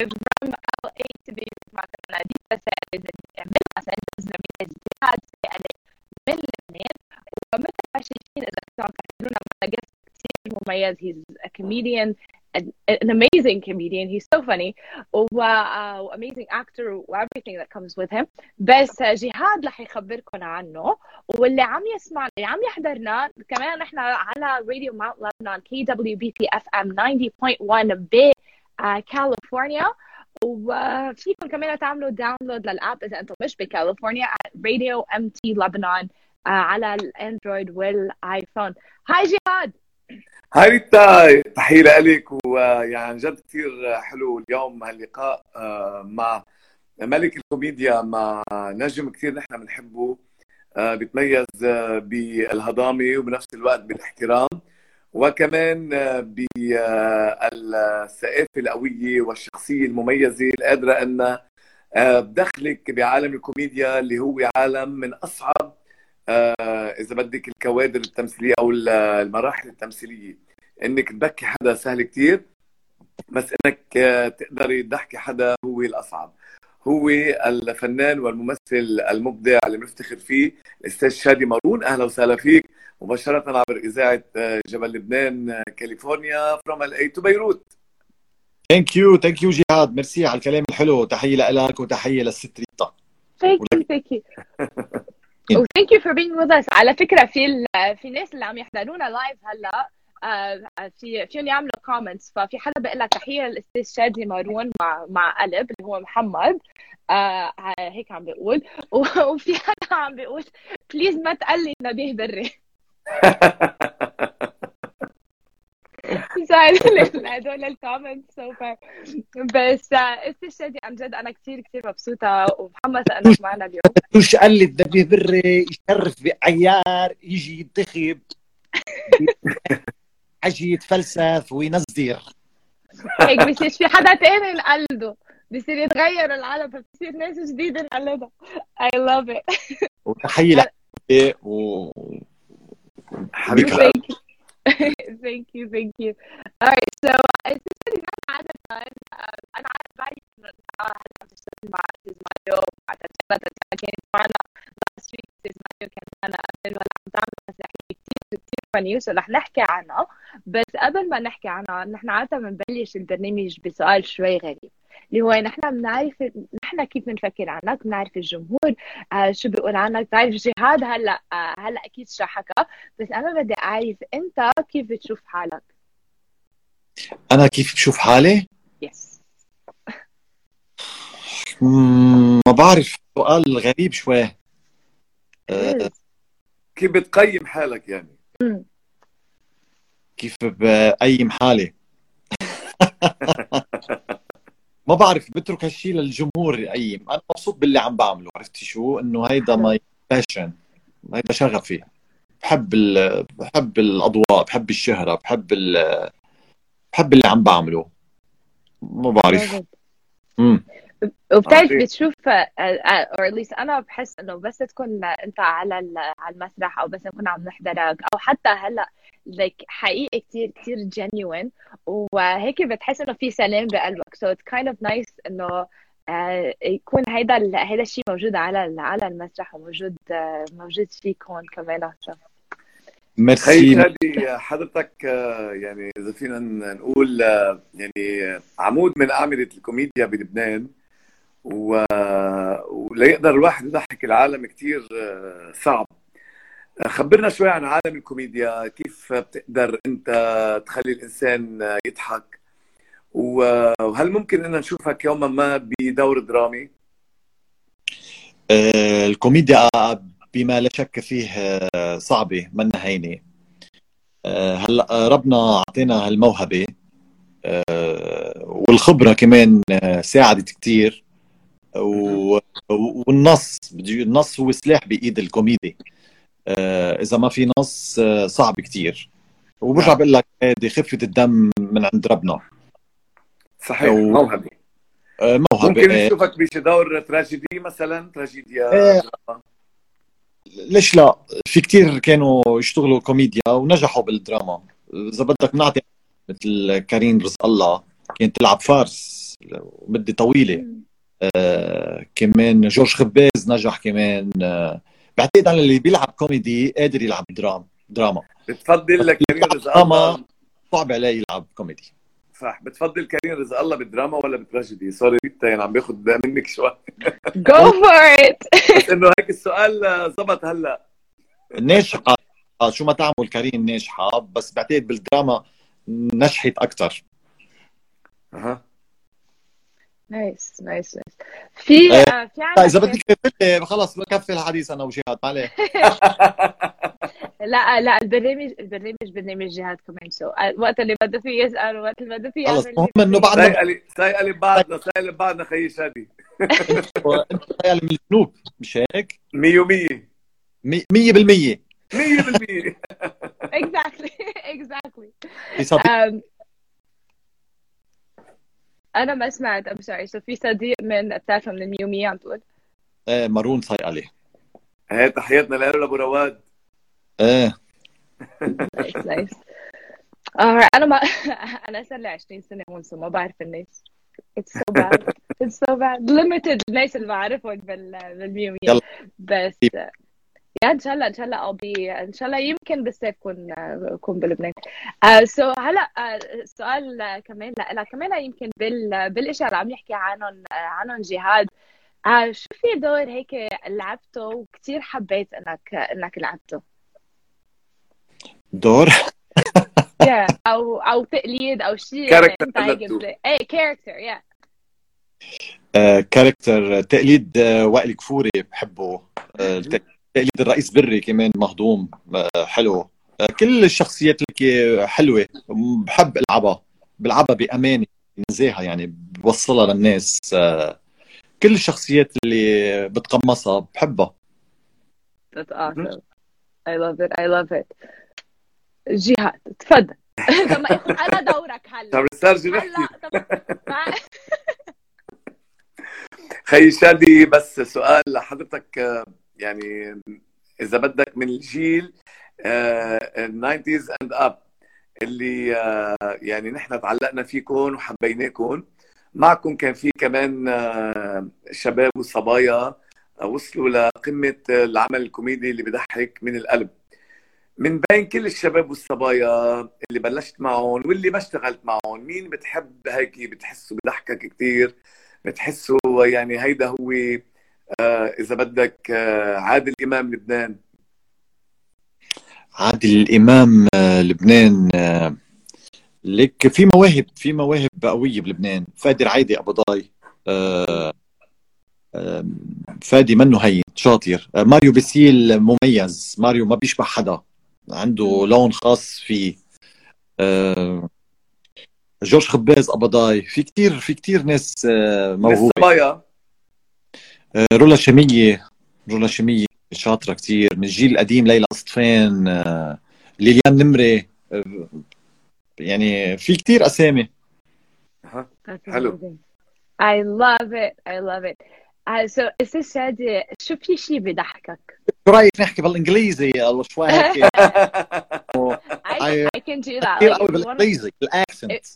from LA to Beirut مع كندا سائد من لوس أنجلوس زميل اجتهاد سائلة من لبنان شايفين إذا كنتوا عم تحضرونا مع جست كثير مميز a comedian an amazing comedian. He's so funny. و uh, amazing actor و everything that comes with him. بس جهاد رح يخبركم عنه. واللي عم يسمع اللي عم يحضرنا كمان نحن على راديو ماونت لبنان كي دبليو بي بي اف ام 90.1 ب كاليفورنيا. وفيكم كمان تعملوا download لل app إذا أنتم مش بكاليفورنيا راديو Mount لبنان على الأندرويد والآيفون. Hi جهاد. Hi ريتا تحية لك. ويعني جد كثير حلو اليوم هاللقاء مع ملك الكوميديا مع نجم كثير نحن بنحبه بيتميز بالهضامة وبنفس الوقت بالإحترام. وكمان بالثقافة القوية والشخصية المميزة القادرة أن تدخلك بعالم الكوميديا اللي هو عالم من أصعب إذا بدك الكوادر التمثيلية أو المراحل التمثيلية. إنك تبكي حدا سهل كتير بس إنك تقدري تضحكي حدا هو الأصعب. هو الفنان والممثل المبدع اللي بنفتخر فيه الأستاذ شادي مارون. أهلا وسهلا فيك. مباشرة عبر إذاعة جبل لبنان كاليفورنيا from LA to Beirut thank you thank you جهاد. ميرسي على الكلام الحلو. تحية لك وتحية للست ريتا thank you thank you و thank you for being with us على فكرة في في ناس اللي عم يحضرونا live هلأ uh, في فيهم يعملوا comments ففي حدا بيقول لك تحية للأستاذ شادي مارون مع مع قلب اللي هو محمد. uh, هيك عم بيقول. وفي حدا عم بيقول please ما تقلي نبيه بري. هدول ال comments super بس أستاذ شادي عن جد أنا كثير كثير مبسوطة ومحمد إنك معنا اليوم. مش قلب نبيه بري يشرف بعيار يجي ينتخب. حجي يتفلسف وينزر. هيك بصير في حدا تاني نقلده بصير يتغير العالم فبصير ناس جديدة نقلدها I love it. وتحيه لك و حبيبي. Thank you. Thank you all right so أنا ماريو كان معنا قبل ولا عم تعمل مسرحية كثير كثير فني وسو رح نحكي عنها. بس قبل ما نحكي عنها نحن عادة بنبلش البرنامج بسؤال شوي غريب. اللي هو نحن بنعرف نحن كيف بنفكر عنك بنعرف الجمهور آه شو بيقول عنك بتعرف جهاد هلا آه هلا أكيد شو حكى. بس أنا بدي أعرف أنت كيف بتشوف حالك؟ أنا كيف بشوف حالي؟ يس ما بعرف. سؤال غريب شوي. Yes. كيف بتقيم حالك يعني؟ مم. كيف بقيم حالي؟ ما بعرف بترك هالشيء للجمهور يقيم أنا مبسوط باللي عم بعمله. عرفتي شو؟ إنه هيدا my passion هيدا شغفي. بحب ال... بحب الأضواء بحب الشهرة بحب ال... بحب اللي عم بعمله. ما بعرف. امم وبتعرف. بتشوف أو at least أنا بحس إنه بس تكون أنت على ال- على المسرح أو بس نكون عم نحضرك أو حتى هلأ like حقيقي كتير كتير genuine. وهيك بتحس إنه في سلام بقلبك. So it's kind of nice إنه آه، يكون هيدا ال- هيدا الشيء موجود على على المسرح وموجود آه، موجود فيك هون كمان ميرسي شادي حضرتك آه، يعني إذا فينا نقول يعني عمود من أعمدة الكوميديا بلبنان. و... وليقدر الواحد يضحك العالم كتير آه، صعب. خبرنا شوي عن عالم الكوميديا كيف بتقدر أنت تخلي الإنسان يضحك؟ وهل ممكن إن نشوفك يوما ما بدور درامي؟ آه، الكوميديا بما لا شك فيه آه، صعبة منا هينة. آه، هلأ ربنا أعطينا هالموهبة آه، والخبرة كمان ساعدت كتير. و- والنص النص هو سلاح بإيد الكوميدي. آه، إذا ما في نص آه، صعب كتير. وبرجع بقول لك هيدي خفة الدم من عند ربنا. صحيح و- موهبة. آه، موهبة ممكن نشوفك بشي دور تراجيدي مثلا؟ تراجيديا. إيه. ليش لا؟ في كتير كانوا يشتغلوا كوميديا ونجحوا بالدراما. إذا بدك نعطي مثل كارين رزق الله كانت تلعب فارس مدة طويلة. آه كمان جورج خباز نجح كمان. آه بعتقد أنا اللي بيلعب كوميدي قادر يلعب درام دراما. بتفضل لك كريم رزق دراما الله. صعب عليه يلعب كوميدي. صح. بتفضل كريم رزق الله بالدراما ولا بالتراجيدي؟ sorry ريتا يعني عم باخذ منك شوي. go for it بس إنه هيك السؤال زبط هلا. ناجحة. آه، شو ما تعمل كريم ناجحة بس بعتقد بالدراما نجحت أكثر أها. nice nice nice. في آه، آه، في عندك إذا بدك تقفل خلص بكفي الحديث أنا وجهاد ما عليه لا لا البرنامج البرنامج برنامج جهاد كمان شو وقت اللي بده فيه يسأل وقت اللي بده فيه خلص المهم إنه بعد ما سايقه لي سايقه لي بعدنا سايقه لي بعدنا خيي شادي. أنت يعني من الجنوب مش هيك؟ 100 و100 مي- مية بالمية. 100% exactly exactly. في صديق um, أنا ما سمعت I'm sorry. So في صديق من بتعرفه من المية ومية عم تقول؟ آه، مارون صيقلي هي تحياتنا له لأبو رواد. إيه. nice nice alright أنا ما أنا صار لي 20 سنة هون so ما بعرف الناس. It's so bad. It's so bad. Limited الناس اللي بعرفهم بال بالميومية يلا. بس يا ان شاء الله إن شاء الله I'll be إن شاء الله يمكن بالصيف كون كون بلبنان. uh, so هلا uh, سؤال uh, كمان لا كمان يمكن بال بالاشياء اللي عم يحكي عنهم uh, عنهم جهاد. uh, شو في دور هيك لعبته وكثير حبيت إنك إنك لعبته؟ دور؟ Yeah. أو أو تقليد أو شيء. بت- إيه كاركتر يا آه، كاركتر تقليد آه، وائل كفوري بحبه آه، تقليد الرئيس بري كمان مهضوم آه، حلو. آه، كل الشخصيات اللي حلوة. بحب ألعبها. بلعبها بأمانة نزاهة يعني بوصلها للناس. آه، كل الشخصيات اللي بتقمصها بحبها. That's awesome. I love it. I love it. جهاد تفضل. طب أنا دورك هلا. طب استرجي نحكي هلا خي شادي بس سؤال لحضرتك. يعني إذا بدك من الجيل ال nineties and up اللي آه، يعني نحن تعلقنا فيكم وحبيناكم معكم كان في كمان آه، شباب وصبايا آه، وصلوا لقمة العمل الكوميدي اللي بضحك من القلب. من بين كل الشباب والصبايا اللي بلشت معهم واللي ما اشتغلت معهم مين بتحب هيك بتحسه بضحكك كثير بتحسه يعني هيدا هو آه إذا بدك آه عادل إمام لبنان. عادل الإمام آه، لبنان آه، لك في مواهب في مواهب قوية بلبنان. فادي قبضاي آه، آه، فادي منه هين شاطر. آه، ماريو بسيل مميز. ماريو ما بيشبه حدا. عنده لون خاص فيه. آه، جورج خباز قبضاي في كتير في كتير ناس آه، آه، رولا شمية رولا شمية شاطرة كتير من الجيل القديم ليلى قسطفان آه، ليليان نمرة آه، يعني في كتير أسامي حلو. amazing. I love it. I love it. Uh, so أستاذ شادي شو في شيء بضحكك؟ شو رأيك نحكي بالإنجليزي أو شوي هيك I, I- I can do that. Like, قوي بالإنجليزي ال accent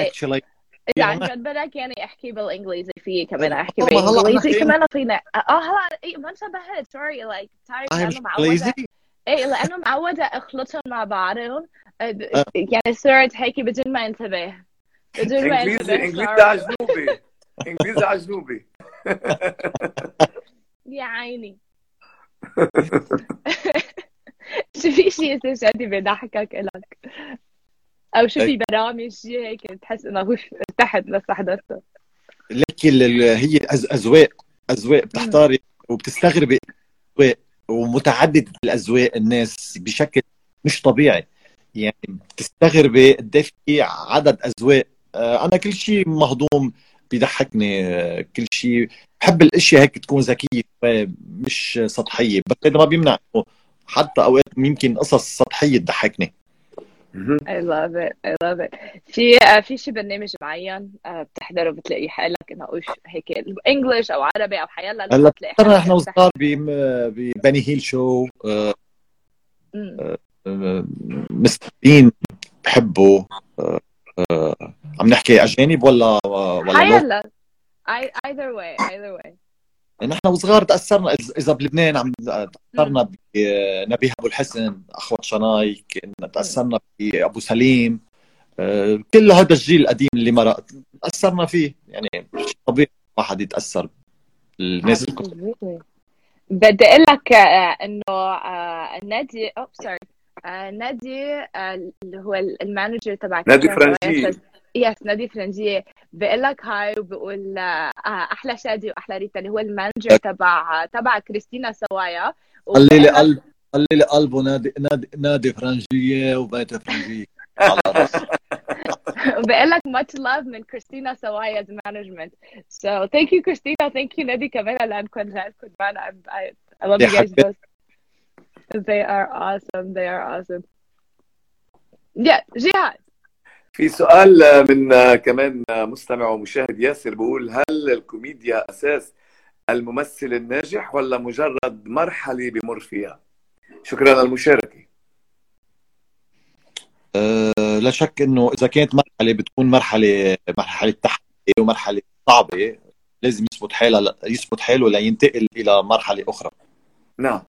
actually إذا يعني عن جد بدك يعني احكي بالإنجليزي في كمان أحكي بالإنجليزي كمان فينا. آه هلا إيه، ما انتبهت sorry like لأنه شو معوده إيه لأنه معودة أخلطهم مع بعضهم. آه، ب- آه. يعني صرت هيك بدون ما انتبه. بدون ما انتبه إنجليزي sorry. على جنوبي إنجليزي على جنوبي يا عيني. شو في شيء شادي بيضحكك إلك؟ أو شو في برامج شيء هيك تحس إنه ارتحت بس حضرته لك هي أذواق أذواق بتحتاري وبتستغربي. أذواق ومتعددة الأذواق الناس بشكل مش طبيعي. يعني بتستغربي قد إيه في عدد أذواق. آه، أنا كل شيء مهضوم بيضحكني. آه، كل شيء بحب الأشياء هيك تكون ذكية مش سطحية. بس هذا ما بيمنع حتى أوقات يمكن قصص سطحية تضحكني. I love it. I love it. في آه، في شي برنامج معين آه، بتحضره بتلاقي حالك إنه أوش هيك انجلش أو عربي أو حيلا هلا بتلاقي إحنا. وصغار ببني هيل شو بين بحبه؟ آه، عم نحكي أجانب ولا ولا هاي هلا either way either way. نحن وصغار تأثرنا اذا بلبنان عم تأثرنا بنبيه أبو الحسن أخوة شناي تأثرنا بابو سليم. آه، كل هذا الجيل القديم اللي مرق تأثرنا فيه. يعني طبيعي واحد يتأثر الناس بدي أقول لك آه، إنه النادي oops sorry نادي اللي هو ال manager تبع نادي فرنجيه yes نادي فرنجيه بقول لك هاي وبقول أحلى شادي وأحلى ريتا اللي هو ال manager تبع تبع كريستينا سوايا. قال لي قلب قال لي قلبه نادي نادي نادي فرنجية وبيت فرنجية. بقول لك much love من كريستينا سوايا's management. So thank you كريستينا. Thank you نادي كمان. لانكم جايبكم معنا I love you guys both. They are awesome. They are awesome. Yeah جهاد في سؤال من كمان مستمع ومشاهد ياسر بيقول هل الكوميديا أساس الممثل الناجح ولا مجرد مرحلة بمر فيها؟ شكرا للمشاركة. أه لا شك إنه إذا كانت مرحلة بتكون مرحلة مرحلة تحدي ومرحلة صعبة لازم يثبت حاله يثبت حاله لينتقل إلى مرحلة أخرى. نعم.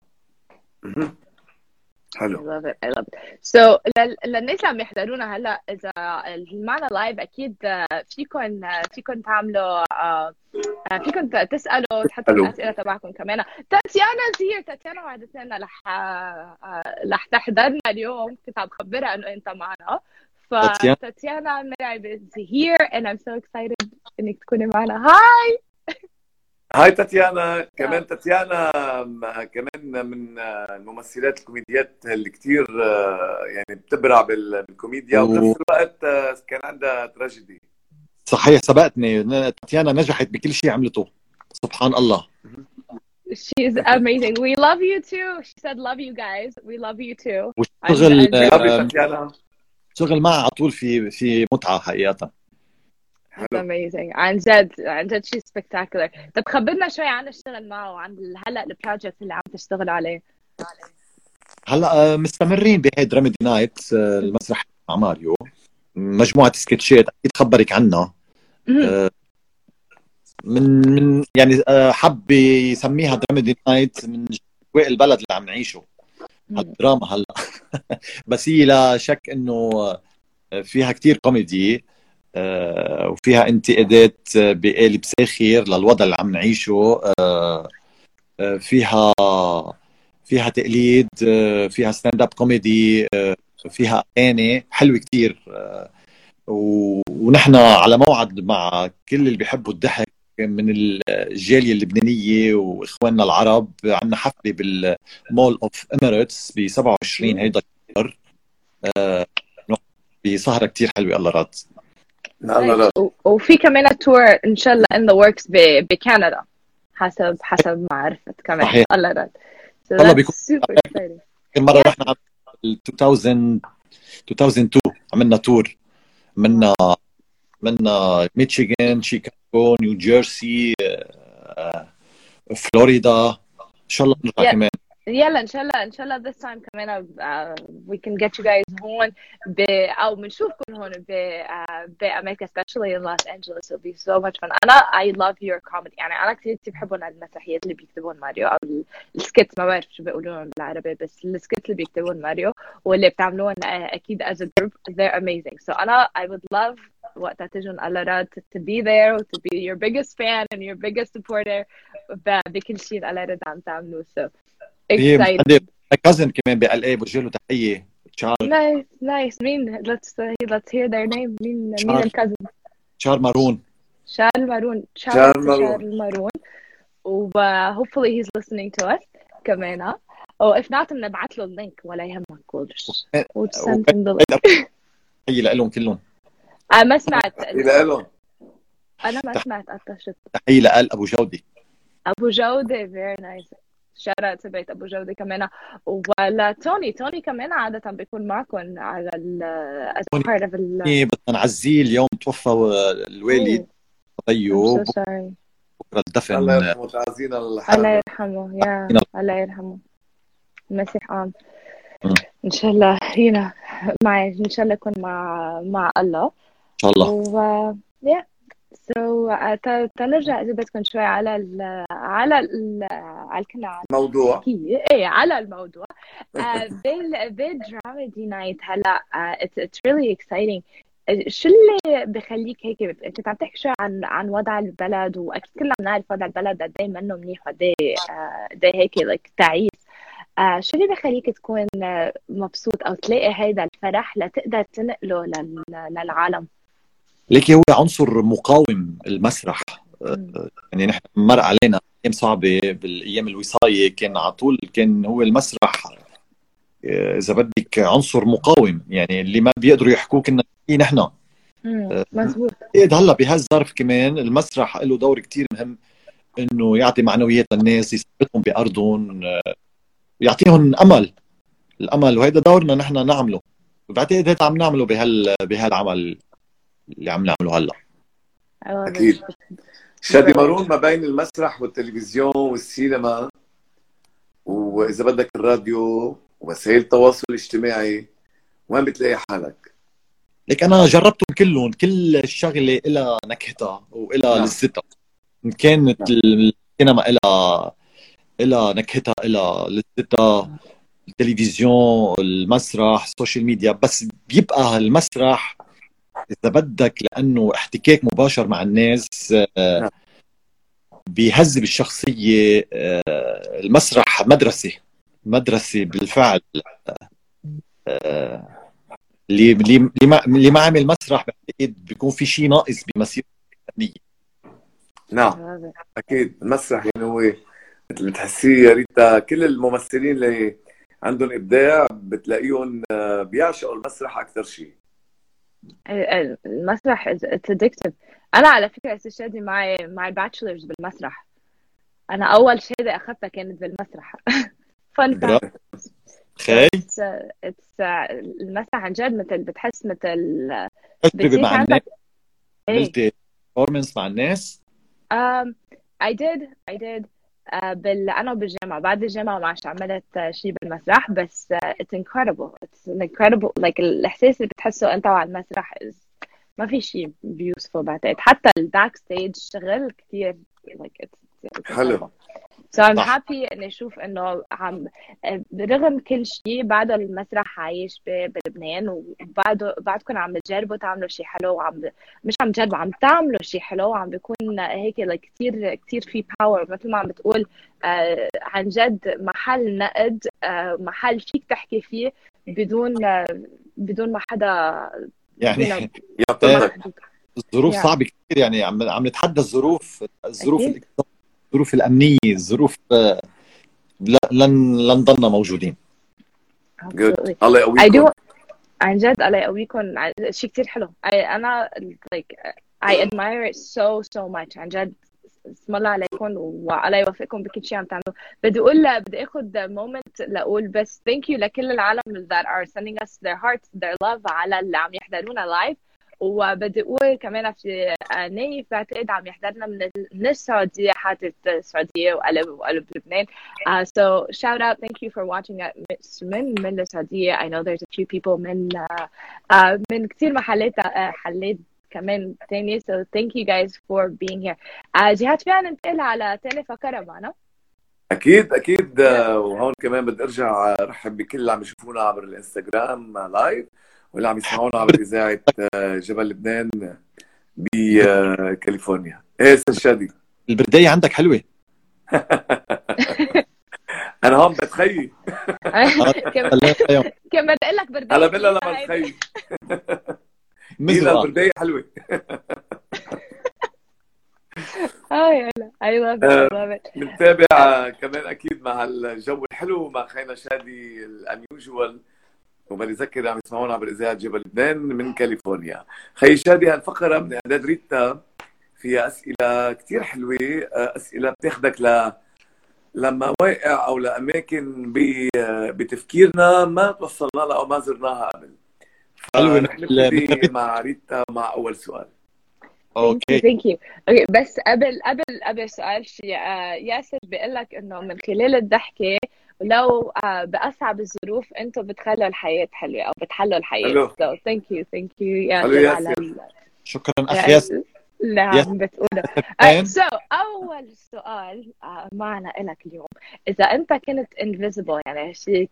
حلو. I love it. I love it. So للناس اللي عم يحضرونا هلا إذا معنا لايف أكيد فيكم فيكم تعملوا فيكم تسألوا تحطوا الأسئلة تبعكم كمان. تاتيانا زير تاتيانا وعدت لنا رح رح تحضرنا اليوم. كنت عم بخبرها إنه أنت معنا. فتاتيانا مرعب is here and I'm so excited إنك تكوني معنا. هاي هاي تاتيانا كمان تاتيانا كمان من الممثلات الكوميديات اللي كثير يعني بتبرع بالكوميديا وبنفس الوقت كان عندها تراجيدي صحيح سبقتني تاتيانا نجحت بكل شيء عملته سبحان الله She's amazing. We love you too. She said, "Love you guys. We love you too." وشغل شغل معها على طول في في متعة حقيقة amazing. عن جد عن جد شيء spectacular طب خبرنا شوي عن الشغل معه وعن هلا ال project اللي عم تشتغل عليه. هلا مستمرين بهي dramedy night المسرح مع ماريو. مجموعة سكتشات أكيد خبرك عنها. من من يعني حب يسميها dramedy night من اجواء البلد اللي عم نعيشه. الدراما هلا. بس هي لا شك إنه فيها كتير كوميدي وفيها انتقادات بقالب ساخر للوضع اللي عم نعيشه. فيها فيها تقليد فيها stand up comedy فيها أغاني حلوة كثير ونحن على موعد مع كل اللي بيحبوا الضحك من الجالية اللبنانية وإخواننا العرب. عندنا حفلة بالمول اوف اميريتس ب 27 هيدا الشهر. بسهرة كثير حلوة الله راد لا وفي كمان tour إن شاء الله in the works بكندا. حسب حسب ما عرفت كمان. صحيح. الله راد والله بيكون مرة رحنا 2000 2002 عملنا tour منا منا ميشيغان شيكاغو نيو جيرسي فلوريدا إن شاء الله نرجع كمان. يلا ان شاء الله ان شاء الله this time كمان uh, we can get you guys هون ب أو بنشوفكم هون ب uh, بامريكا especially in Los Angeles. It'll be so much fun. أنا I love your comedy. يعني أنا كثير كثير بحبهم المسرحيات اللي بيكتبون ماريو. أو السكتش ما بعرف شو بيقولون بالعربي بس السكتش اللي بيكتبون ماريو واللي بتعملوهم أكيد as a group they're amazing. So أنا I would love وقتها تجون على راد to be there to be your biggest fan and your biggest supporter. بكل شيء على راد عم تعملوه. So عندي cousin كمان بال UAE بوجه له تحية. تشار nice nice مين؟ Let's let's hear their name. مين مين ال cousin شار مارون شار مارون شار مارون و hopefully he's listening to us كمان أو if not بنبعث له ال link ولا يهمك we'll just we'll send him the link. تحية لهم كلهم. أنا ما سمعت. تحية لهم أنا ما سمعت قطشت تحية لقلب أبو جودي. أبو جوده very nice. شارل بيت ابو جوده كمان ولا توني توني كمان عادة بيكون معكم على ال as part of ال بدنا نعزيه اليوم توفى الوالد طيو بكرة الدفن. الله يرحمه تعزينا الله يرحمه يا الله يرحمه. المسيح قام إن شاء الله هنا معي. إن شاء الله يكون مع مع الله. شاء الله. و yeah. سو so, تنرجع إذا بدكم شوي على ال على ال على كنا على موضوع إيه على الموضوع. بال بالدراما دي نايت هلا it's really exciting شو اللي بخليك هيك؟ كنت عم تحكي شوي عن عن وضع البلد وأكيد كلنا بنعرف وضع البلد قد إيه منه منيح وقد إيه قد إيه هيك like تعيس. آه شو اللي بخليك تكون مبسوط أو تلاقي هيدا الفرح لتقدر تنقله للعالم؟ ليكي هو عنصر مقاوم المسرح. يعني نحن مر علينا أيام صعبة بالأيام الوصاية. كان على طول كان هو المسرح. إذا بدك عنصر مقاوم يعني اللي ما بيقدروا يحكوه كنا نحن. مزبوط. أكيد هلا بهالظرف كمان المسرح له دور كتير مهم إنه يعطي معنويات للناس يثبتهم بأرضهم يعطيهم أمل. الأمل وهذا دورنا نحن نعمله. بعتقد هذا عم نعمله بهال بهالعمل. اللي عم نعمله هلا أكيد شادي مارون ما بين المسرح والتلفزيون والسينما وإذا بدك الراديو ووسائل التواصل الاجتماعي وين بتلاقي حالك؟ لك أنا جربتهم كلهم كل شغله لها نكهتها والها نعم. لذتها إن كانت نعم. السينما لها لها نكهتها لها لذتها التلفزيون المسرح السوشيال ميديا بس بيبقى المسرح إذا بدك لأنه احتكاك مباشر مع الناس نعم. بيهذب الشخصية المسرح مدرسة مدرسة بالفعل اللي اللي اللي ما عمل مسرح بعتقد بيكون في شيء ناقص بمسيرته الفنية. نعم. أكيد. المسرح يعني هو مثل بتحسيه يا ريتا كل الممثلين اللي عندهم إبداع بتلاقيهم بيعشقوا المسرح أكثر شيء. المسرح it's addictive أنا على فكرة استشهادي معي مع ال bachelor's بالمسرح. أنا أول شهادة أخذتها كانت بالمسرح. فن خي it's المسرح عن جد مثل بتحس مثل تجربة مع الناس. عملتي performance مع الناس؟ um, I did I did. بال أنا بالجامعة بعد الجامعة ما عادش عملت شيء بالمسرح بس it's incredible it's incredible like الإحساس اللي بتحسه أنت على المسرح ما في شيء بيوصفه بعتقد حتى ال backstage شغل كثير like it's, it's حلو. So I'm happy إني أشوف إنه عم رغم كل شيء بعده المسرح عايش بلبنان وبعده بعدكم عم تجربوا تعملوا شيء حلو وعم مش عم تجربوا عم تعملوا شيء حلو وعم بيكون هيك كثير كثير في power مثل ما عم بتقول آه عن جد محل نقد آه محل فيك تحكي فيه بدون آه بدون ما حدا يعني يعطيك. الظروف yeah. صعبة كثير يعني عم عم نتحدى الظروف الظروف الظروف الأمنية الظروف لن لن ضلنا موجودين. الله يقويكم. عن جد الله يقويكم. شيء كثير حلو. أنا like I admire it so so much. عن جد. اسم الله عليكم والله يوفقكم بكل شيء عم تعملوه بدي أقول بدي أخذ moment لأقول بس thank you لكل العالم that are sending us their hearts their love على اللي عم يحضرونا live وبدي أقول كمان في نايف بعتقد عم يحضرنا من من السعودية حاطط السعودية وقلب وقلب لبنان. Uh, so shout out thank you for watching من من السعودية. I know there's a few people من uh, uh, من كثير محلات uh, حلات كمان تاني so thank you guys for being here. Uh, جهاد فينا ننتقل على تاني فقرة معنا. أكيد أكيد. وهون كمان بدي ارجع ارحب بكل اللي عم يشوفونا عبر الإنستغرام لايف واللي عم يسمعونا عبر إذاعة جبل لبنان بكاليفورنيا إيه أستاذ شادي؟ البردايه عندك حلوة. أنا هون بتخيي. كم بدي أقول لك بردايه هلا بالله لما تخيي مزرعة. البردايه حلوة. آه يلا أي لاف ات بنتابع كمان أكيد مع الجو الحلو مع خينا شادي الأنيوجوال. وبنذكر عم يسمعونا عبر إذاعة جبل لبنان من كاليفورنيا. خي شادي هالفقره من إعداد ريتا فيها أسئلة كثير حلوة أسئلة بتاخدك ل لمواقع أو لأماكن بتفكيرنا ما توصلنا لها أو ما زرناها قبل. فنبتدي مع ريتا مع أول سؤال. Okay. Thank you okay بس قبل قبل قبل سؤال شيء ياسر بيقول لك إنه من خلال الضحكة ولو بأصعب الظروف أنتم بتخلوا الحياة حلوة أو بتحلوا الحياة. so thank you thank you يا على شكرا أخ ياسر. نعم بتقول. كمان so أول سؤال آه، معنا لك اليوم. إذا أنت كنت invisible يعني شيء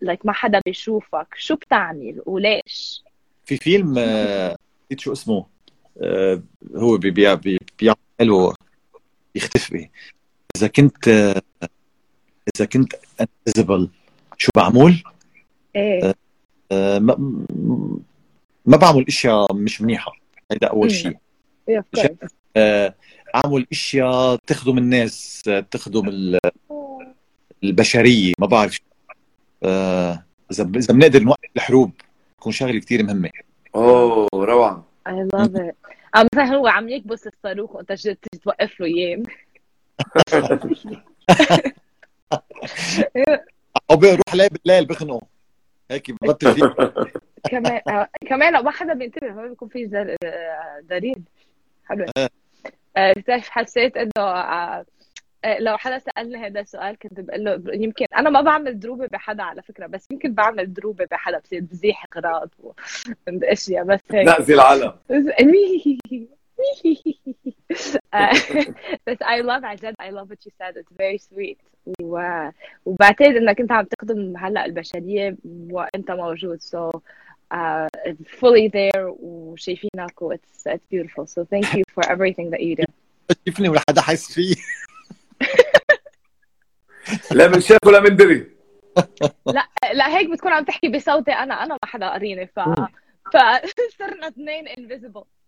like ما حدا بيشوفك شو بتعمل وليش؟ في فيلم آه، نسيت شو اسمه. آه، هو بي- بي- بي- بيعمله يختفي إذا كنت آه، إذا كنت invisible شو بعمل؟ إيه آه، ما ما بعمل أشياء مش منيحة هيدا أول. شيء. آه، أعمل أشياء تخدم الناس آه، تخدم ال- البشرية ما بعرف شو. آه، إذا إذا بنقدر نوقف الحروب تكون شغلة كثير مهمة أوه روعة I love it آه، مثلا هو عم يكبس الصاروخ وانت توقف له اياه أو بيروح عليه بالليل بخنقه هيك ببطل فيه. كمان آه، كمان لو ما حدا بينتبه ما بيكون في آه، دليل. حلو آه، بتعرف حسيت إنه لو حدا سألني هذا السؤال كنت بقول له يمكن أنا ما بعمل دروبة بحدا على فكرة بس يمكن بعمل دروبة بحدا بصير بزيح اغراض واشياء بس هيك. نأذي العالم. آه، بس I love عن جد I love what you said. It's very sweet. و... وبعتقد إنك أنت عم تخدم هلأ البشرية وإنت موجود. So uh, fully there وشايفينك it's, it's beautiful. So thank you for everything that you do. شوفني ولا حدا حاسس فيه لا من شاف ولا من دري لا لا هيك بتكون عم تحكي بصوتي أنا. أنا ما حدا قريني. ف فصرنا اثنين invisible.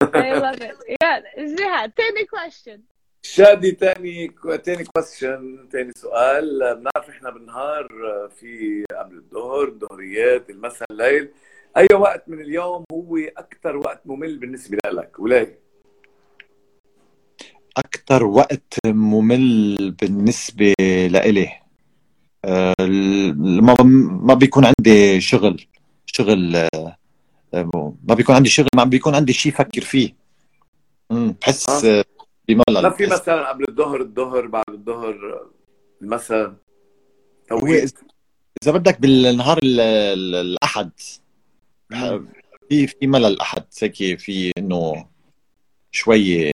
I love it. Yeah جهاد تاني question. شادي تاني تاني كويستشن تاني سؤال. بنعرف إحنا بالنهار في قبل الظهر ظهريات المساء الليل. أي وقت من اليوم هو أكثر وقت ممل بالنسبة لك وليه؟ أكثر وقت ممل بالنسبة لإلي. آه، ما ما بيكون عندي شغل شغل آه، ما بيكون عندي شغل ما بيكون عندي شيء أفكر فيه. بحس آه. آه، بملل. ما في مثلا قبل الظهر الظهر بعد الظهر توقيت. إذا- إذا بدك بالنهار ال- ال- الأحد بح- في في ملل الاحد هيك في إنه شوي.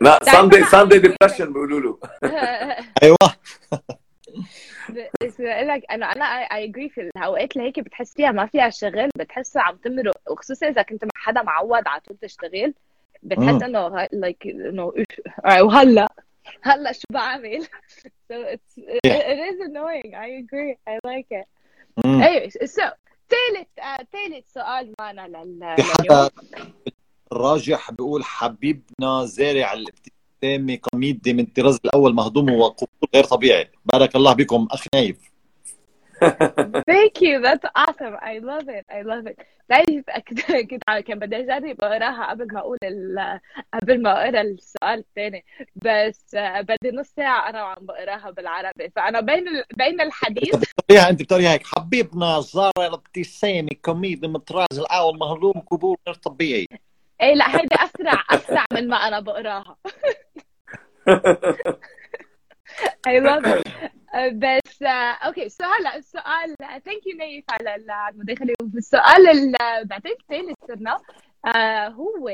لا ساندي ساندي ديبرشن بيقولوا له. أيوه. بقول لك أنا أنا اي اجري في الأوقات اللي هيك بتحس فيها ما فيها شغل بتحسها عم تمرق وخصوصا إذا كنت مع حدا معود على طول تشتغل بتحس. إنه لايك إنه وهلأ هلأ شو بعمل؟ So it's it, it is annoying. I agree. I like it. مم. أيوه so ثالث آه، ثالث سؤال معنا لل في حدا لليوم. راجح بيقول حبيبنا زارع الابتسامة قميدة من الطراز الأول مهضوم وقبول غير طبيعي. بارك الله بكم أخ نايف. Thank you. That's awesome. I love it. I love it. تعرف كنت كان بدي اجرب اقراها قبل ما أقول ال- قبل ما أقرأ السؤال الثاني. بس بدي نص ساعة أنا وعم بقراها بالعربي. فأنا بين ال- بين الحديث بتقريها أنت بتقريها هيك. حبيبنا زارع الابتسامة قميدة من الطراز الأول مهضوم قبول غير طبيعي. إيه لا هيدي أسرع أسرع من ما أنا بقراها. I love it. آه، بس Okay so هلا السؤال thank you نايف على ال- على المداخله والسؤال اللي بعدين الثالث صرنا. آه، هو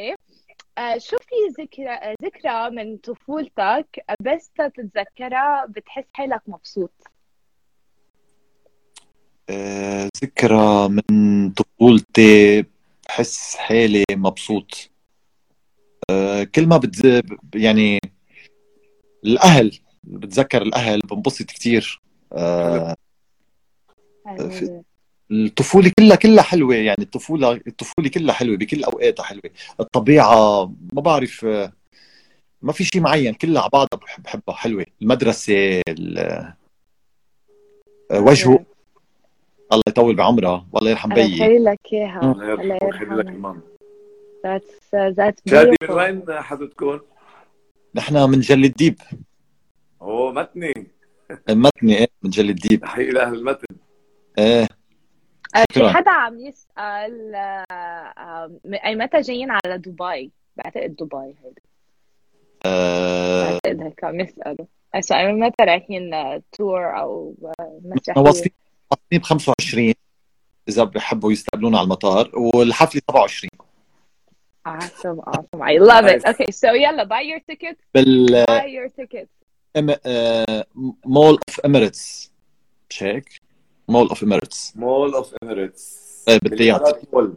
آه، شو في ذكرى ذكرى من طفولتك بس تتذكرها بتحس حالك مبسوط؟ آه، ذكرى من طفولتي بحس حالي مبسوط. آه، كل ما بتز... يعني الأهل بتذكر الأهل بنبسط كتير. آه، الطفولة كلها كلها حلوة يعني الطفولة الطفولة كلها حلوة بكل أوقاتها حلوة. الطبيعة ما بعرف آه، ما في شيء معين كلها على بعضها بح- بحبها حلوة. المدرسة ال- آه، وجهه. الله يطول بعمرها والله يرحم الله بيي. يخلي لك إياها. الله الله ويخلي لك المام that's uh, that's شادي من وين حضرتكم؟ نحن من جل الديب. اوه متني. متني إيه من جل الديب. تحية لاهل المتن. إيه. آه، في حدا عم يسأل آه، آه، أي متى جايين على دبي؟ بعتقد دبي هيدا. آه، بعتقد هيك عم يسألوا. هسه أي متى رايحين تور أو واصلين واصلين ب 25 إذا بحبوا يستقبلونا على المطار والحفلة 27 awesome awesome. I love it. Okay so يلا buy your ticket بال buy your ticket Mall of Emirates مش هيك؟ Mall of Emirates Mall of Emirates إيه بالرياض مول.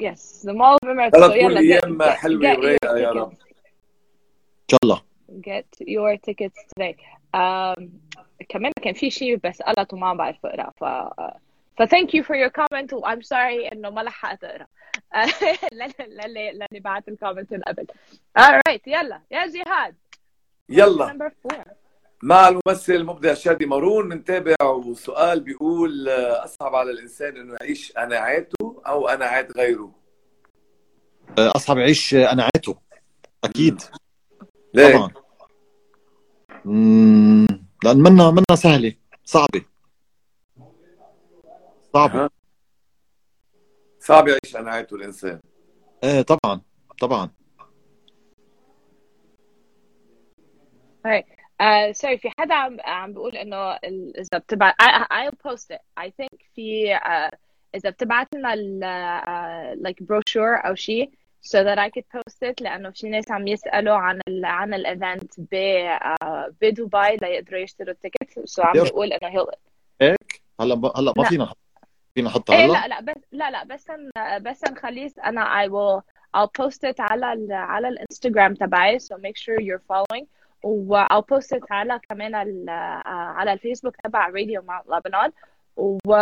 yes the mall of Emirates. ثلاث أيام get, get, حلوة get your ورايقه يا رب. إن شاء الله. Get your tickets today. Um, كمان كان في شيء بس قلته ما بعرف أقرأ. ف ف thank you for your comment. و I'm sorry إنه ما لحقت أقرأ. للي للي بعت الكومنت من قبل. Alright يلا. يا جهاد. يلا. مع الممثل المبدع شادي مارون نتابع وسؤال بيقول أصعب على الإنسان إنه يعيش قناعاته أو قناعات غيره؟ أصعب يعيش قناعاته أكيد. ليه؟ طبعا. لأن منا منا سهلة. صعبة. صعبة. ها؟ صعب يعيش قناعاته الإنسان. إيه طبعا. طبعا. Alright. Uh, sorry في حدا عم عم بيقول إنه ال- إذا بتبعت I, I'll post it. I think في uh, إذا بتبعت لنا ال uh, like brochure أو شيء so that I could post it. لأنه في ناس عم يسألوا عن ال عن ال event ب uh, بدبي ليقدروا يشتروا ال ticket. So عم يرجع. بيقول إنه he'll هيك؟ هلا ب... هلا ما لا. فينا نحط- فينا نحطها إيه هلا؟ لا لا بس لا لا بس أن بس نخليه أنا I will I'll post it على ال على الانستغرام تبعي. So make sure you're following. و I'll post it على كمان ال على الفيسبوك تبع راديو مع لبنان و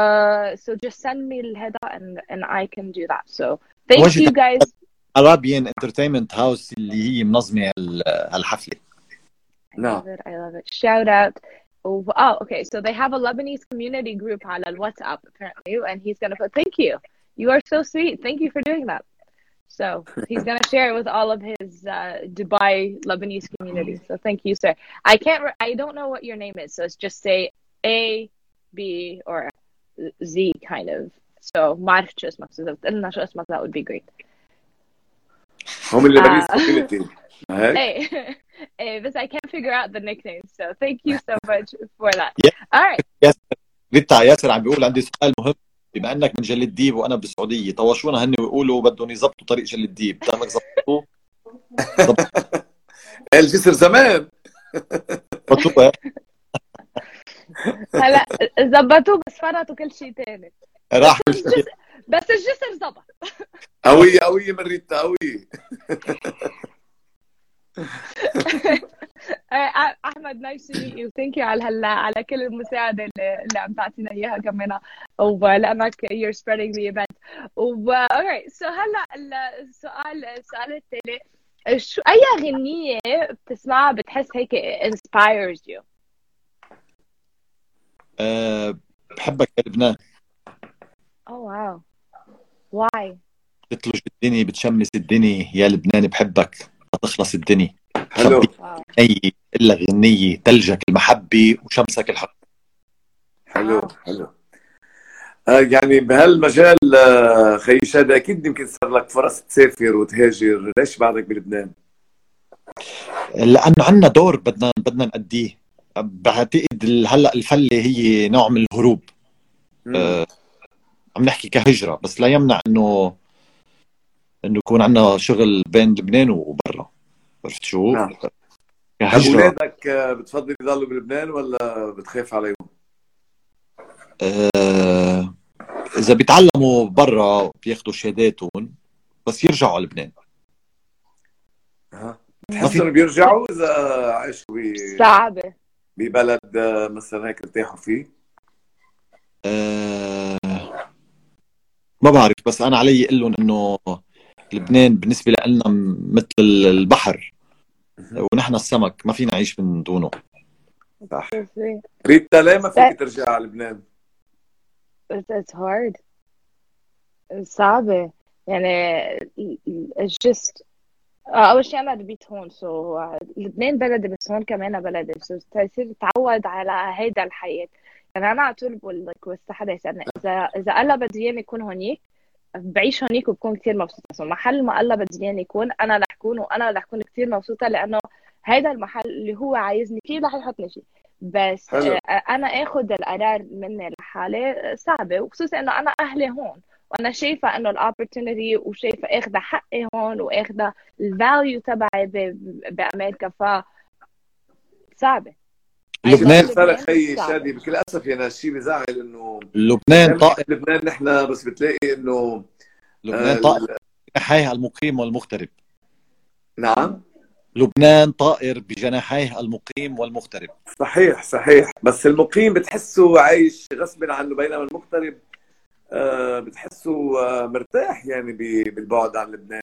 so just send me الهدا and and I can do that. So thank وجهك you guys. ارابيان انترتينمنت هاوس اللي هي منظمه هال- هالحفله I نعم. love it I love it shout out Oh, oh, okay. So they have a Lebanese community group on WhatsApp apparently, and he's gonna put thank you. You are so sweet. Thank you for doing that. So he's gonna share it with all of his uh, Dubai Lebanese community. So thank you, sir. I can't. Re- I don't know what your name is. So it's just say A, B, or Z kind of. So معرف شو اسمك. So إذا قلنا شو اسمك that would be great. هم اللي آه. باريس community هيك Hey, hey, but I can't figure out the nickname. So thank you so much for that. Yeah. All right. ياسر ريتا ياسر عم بيقول عندي سؤال مهم بما انك من جل الديب وأنا بالسعودية طوشونا هن ويقولوا بدهم يظبطوا طريق جل الديب بتعمل ظبطوه الجسر زمان ظبطوه هلا زبطوه بس فرطوا كل شيء تاني راح بس الجسر زبط. قوية قوية من ريتا قوية آه، أحمد nice to meet you thank you على هلا على كل المساعدة اللي, اللي عم تعطينا إياها كمان. ولأنك you're spreading the event. و alright so هلا السؤال السؤال التالي. شو أي أغنية بتسمعها بتحس هيك inspires you أه بحبك يا لبنان. Oh wow. Why? بتلج الدنيا بتشمس الدنيا. يا لبنان بحبك. تخلص الدنيا. حلو واو غنية إلا غنية. تلجك المحبة وشمسك الحب. حلو. حلو آه، يعني بهالمجال آه، خي شادي أكيد يمكن صار لك فرص تسافر وتهاجر. ليش بعدك بلبنان؟ لأنه عندنا دور بدنا بدنا نأديه. بعتقد هلأ الفلة هي نوع من الهروب. آه، عم نحكي كهجرة بس لا يمنع إنه إنه يكون عندنا شغل بين لبنان وبرا عرفت شو؟ نعم. طب كهجرة أولادك آه، بتفضل يضلوا بلبنان ولا بتخاف عليهم؟ آه، إذا بيتعلموا برا بياخذوا شهاداتهم بس يرجعوا على لبنان ها بتحس إنه بيرجعوا إذا عاشوا ب- صعبه ببلد آه، مثلا هيك ارتاحوا فيه؟ آه، ما بعرف بس أنا علي أقول لهم إنه لبنان بالنسبة لنا مثل البحر. ونحن السمك ما فينا نعيش من دونه. صح ريتا ليه ما فيك ترجع على لبنان؟ It's, it's hard. صعبة. يعني it's just آه، أول شيء أنا بيت هون so آه، لبنان بلدي بس هون كمان بلدي so تصير تعود على هيدا الحياة. يعني أنا على طول بقول لك بس حدا إذا إذا الله بده إياني أكون هونيك بعيش هونيك وبكون كثير مبسوطة. So محل ما الله بده إياني يكون أنا رح أكون وأنا رح أكون كثير مبسوطة لأنه هيدا المحل اللي هو عايزني فيه رح يحطني فيه. بس حلو. آه، أنا آخذ القرار مني لحالي صعبة وخصوصا إنه أنا أهلي هون. وأنا شايفة انه ال opportunity وشايفة اخذه حقي هون واخذه ال value تبعي بأمريكا ف صعبة. لبنان رسالة خيي. شادي بكل أسف يا ناس شيء بزعل إنه لبنان طائر. لبنان نحن بس بتلاقي إنه لبنان آه، طائر. بجناحيه المقيم والمغترب. نعم. لبنان طائر بجناحيه المقيم والمغترب. صحيح صحيح. بس المقيم بتحسه عايش غصب عنه بينما المغترب بتحسه آه، مرتاح يعني ب- بالبعد عن لبنان.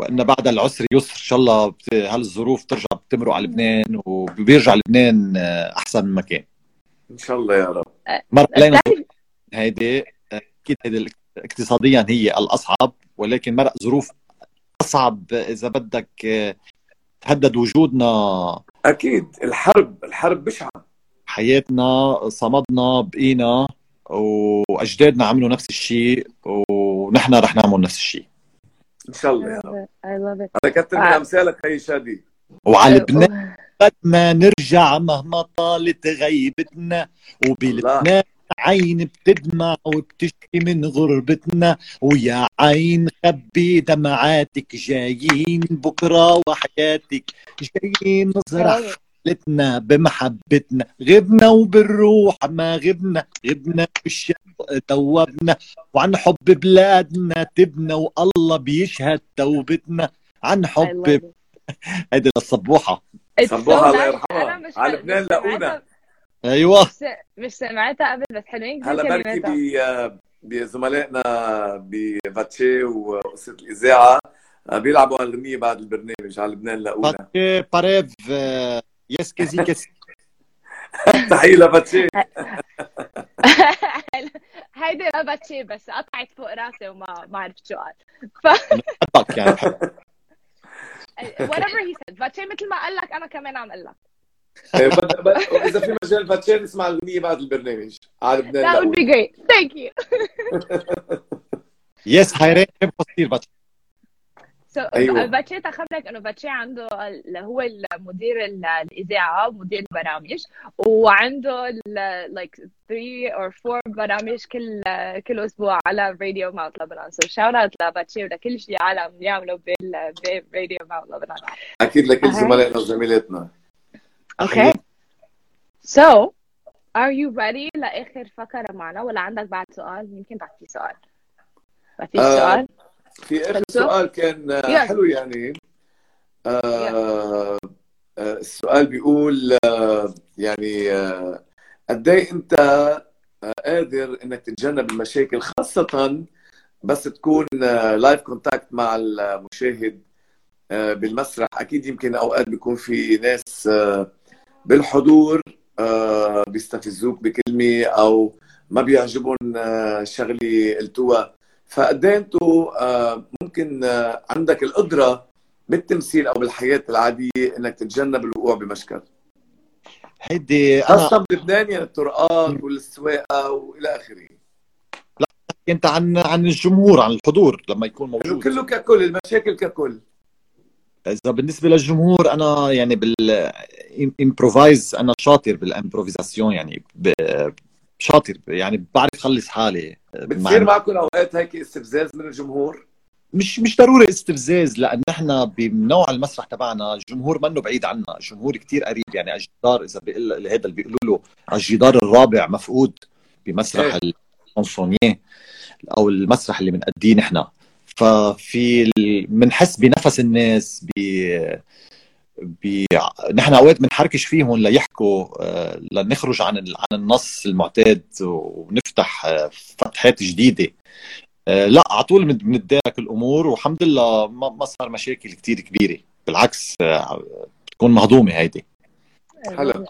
وإن بعد العسر يسر إن شاء الله بت- هالظروف ترجع بتمرق على لبنان وبيرجع لبنان آه، أحسن من مكان. إن شاء الله يا رب. مر علينا هيدي آه، أكيد هيدي اقتصاديا هي الأصعب ولكن مرق ظروف أصعب إذا بدك آه، تهدد وجودنا. أكيد. الحرب الحرب بشعة. حياتنا صمدنا بقينا. وأجدادنا عملوا نفس الشيء ونحن رح نعمل نفس الشيء. إن شاء الله. يا رب I love it. أنا كتر من آه. امثالك خيي شادي. وعلى لبنان قد ما نرجع مهما طالت غيبتنا وبلبنان عين بتدمع وبتشكي من غربتنا ويا عين خبي دمعاتك جايين بكرة وحياتك جايين نزرع حالتنا بمحبتنا غبنا وبالروح ما غبنا غبنا بالشوق توبنا وعن حب بلادنا تبنا والله بيشهد توبتنا عن حب. هيدي للصبوحة صبوحة الله. يرحمها. على لبنان لقونا. أيوه مش مش سمعتها قبل بس حلوين كثير هلا بركي بزملائنا بفاتشي وقصة الإذاعة آه، بيلعبوا هالغنيه بعد البرنامج على لبنان لقونا باتشي باريف آه، يس كزي كزي تحية لفاتشي هيدي لبتشي بس قطعت فوق راسي وما ما عرفت شو قال. بحبك يعني. Whatever he said. باتشي مثل ما قال لك أنا كمان عم أقول لك. إيه، إذا في مجال باتشي نسمع الغنيه بعد البرنامج. على لبنان that would be great. Thank you. yes حيرين بحب كثير باتشي so أيوة. باتشي تخبرك إنه باتشي عنده اللي هو المدير ال- الإذاعة مدير البرامج وعنده like three or four برامج كل كل أسبوع على راديو Mount لبنان so shout out لباتشي ولكل شيء عالم يعملوا براديو ماوت لبنان أكيد لكل. زملائنا وزميلاتنا Okay. So, are you ready لآخر فقرة معنا ولا عندك بعد سؤال؟ يمكن بعد في سؤال. بعد في آه، سؤال؟ في آخر؟ سؤال كان آه،. حلو يعني آه، آه، السؤال بيقول آه، يعني قد إيه انت قادر انك تتجنب المشاكل خاصة بس تكون live contact مع المشاهد بالمسرح أكيد يمكن أوقات بيكون في ناس بالحضور بيستفزوك بكلمة أو ما بيعجبهم شغلة قلتوها فقد إيه أنتوا آه، ممكن آه، عندك القدرة بالتمثيل أو بالحياة العادية انك تتجنب الوقوع بمشكل هيدي أنا خاصة بلبنان يعني الطرقات والسواقة والى آخره. كنت عن عن الجمهور عن الحضور لما يكون موجود. كله ككل المشاكل ككل. إذا بالنسبة للجمهور أنا يعني بال improvise أنا شاطر بال improvisation يعني شاطر يعني بعرف خلص حالي بتصير مع معكم أوقات هيك استفزاز من الجمهور؟ مش مش ضروري استفزاز لأن إحنا بنوع المسرح تبعنا الجمهور منه بعيد عنا الجمهور كتير قريب يعني على الجدار إذا بيقول هذا اللي بيقولوا له على الجدار الرابع مفقود بمسرح الشانسونييه أو المسرح اللي بنأديه نحن. ففي بنحس بنفس الناس ب ب نحن أوقات بنحركش فيهم ليحكوا آه، لنخرج عن ال- عن النص المعتاد ونفتح آه، فتحات جديدة آه، لا على طول بن- بنتدارك الأمور والحمد لله ما ما صار مشاكل كتير كبيرة بالعكس بتكون مهضومة هيدي حلو.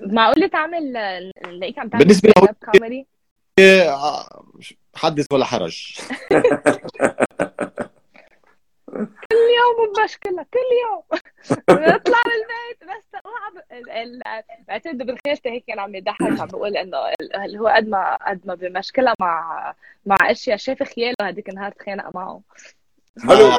معقول تعمل نلاقيك عم تعمل comedy؟ آه، حدث ولا حرج كل يوم بمشكلة كل يوم. بطلع من البيت بس اوعى ب- ال- ال- بعتقد بالخيشة هيك كان عم يضحك عم بقول إنه ال- اللي هو قد ما قد ما بمشكلة مع مع أشياء. شاف خياله هذيك النهار تخانق معه. حلو.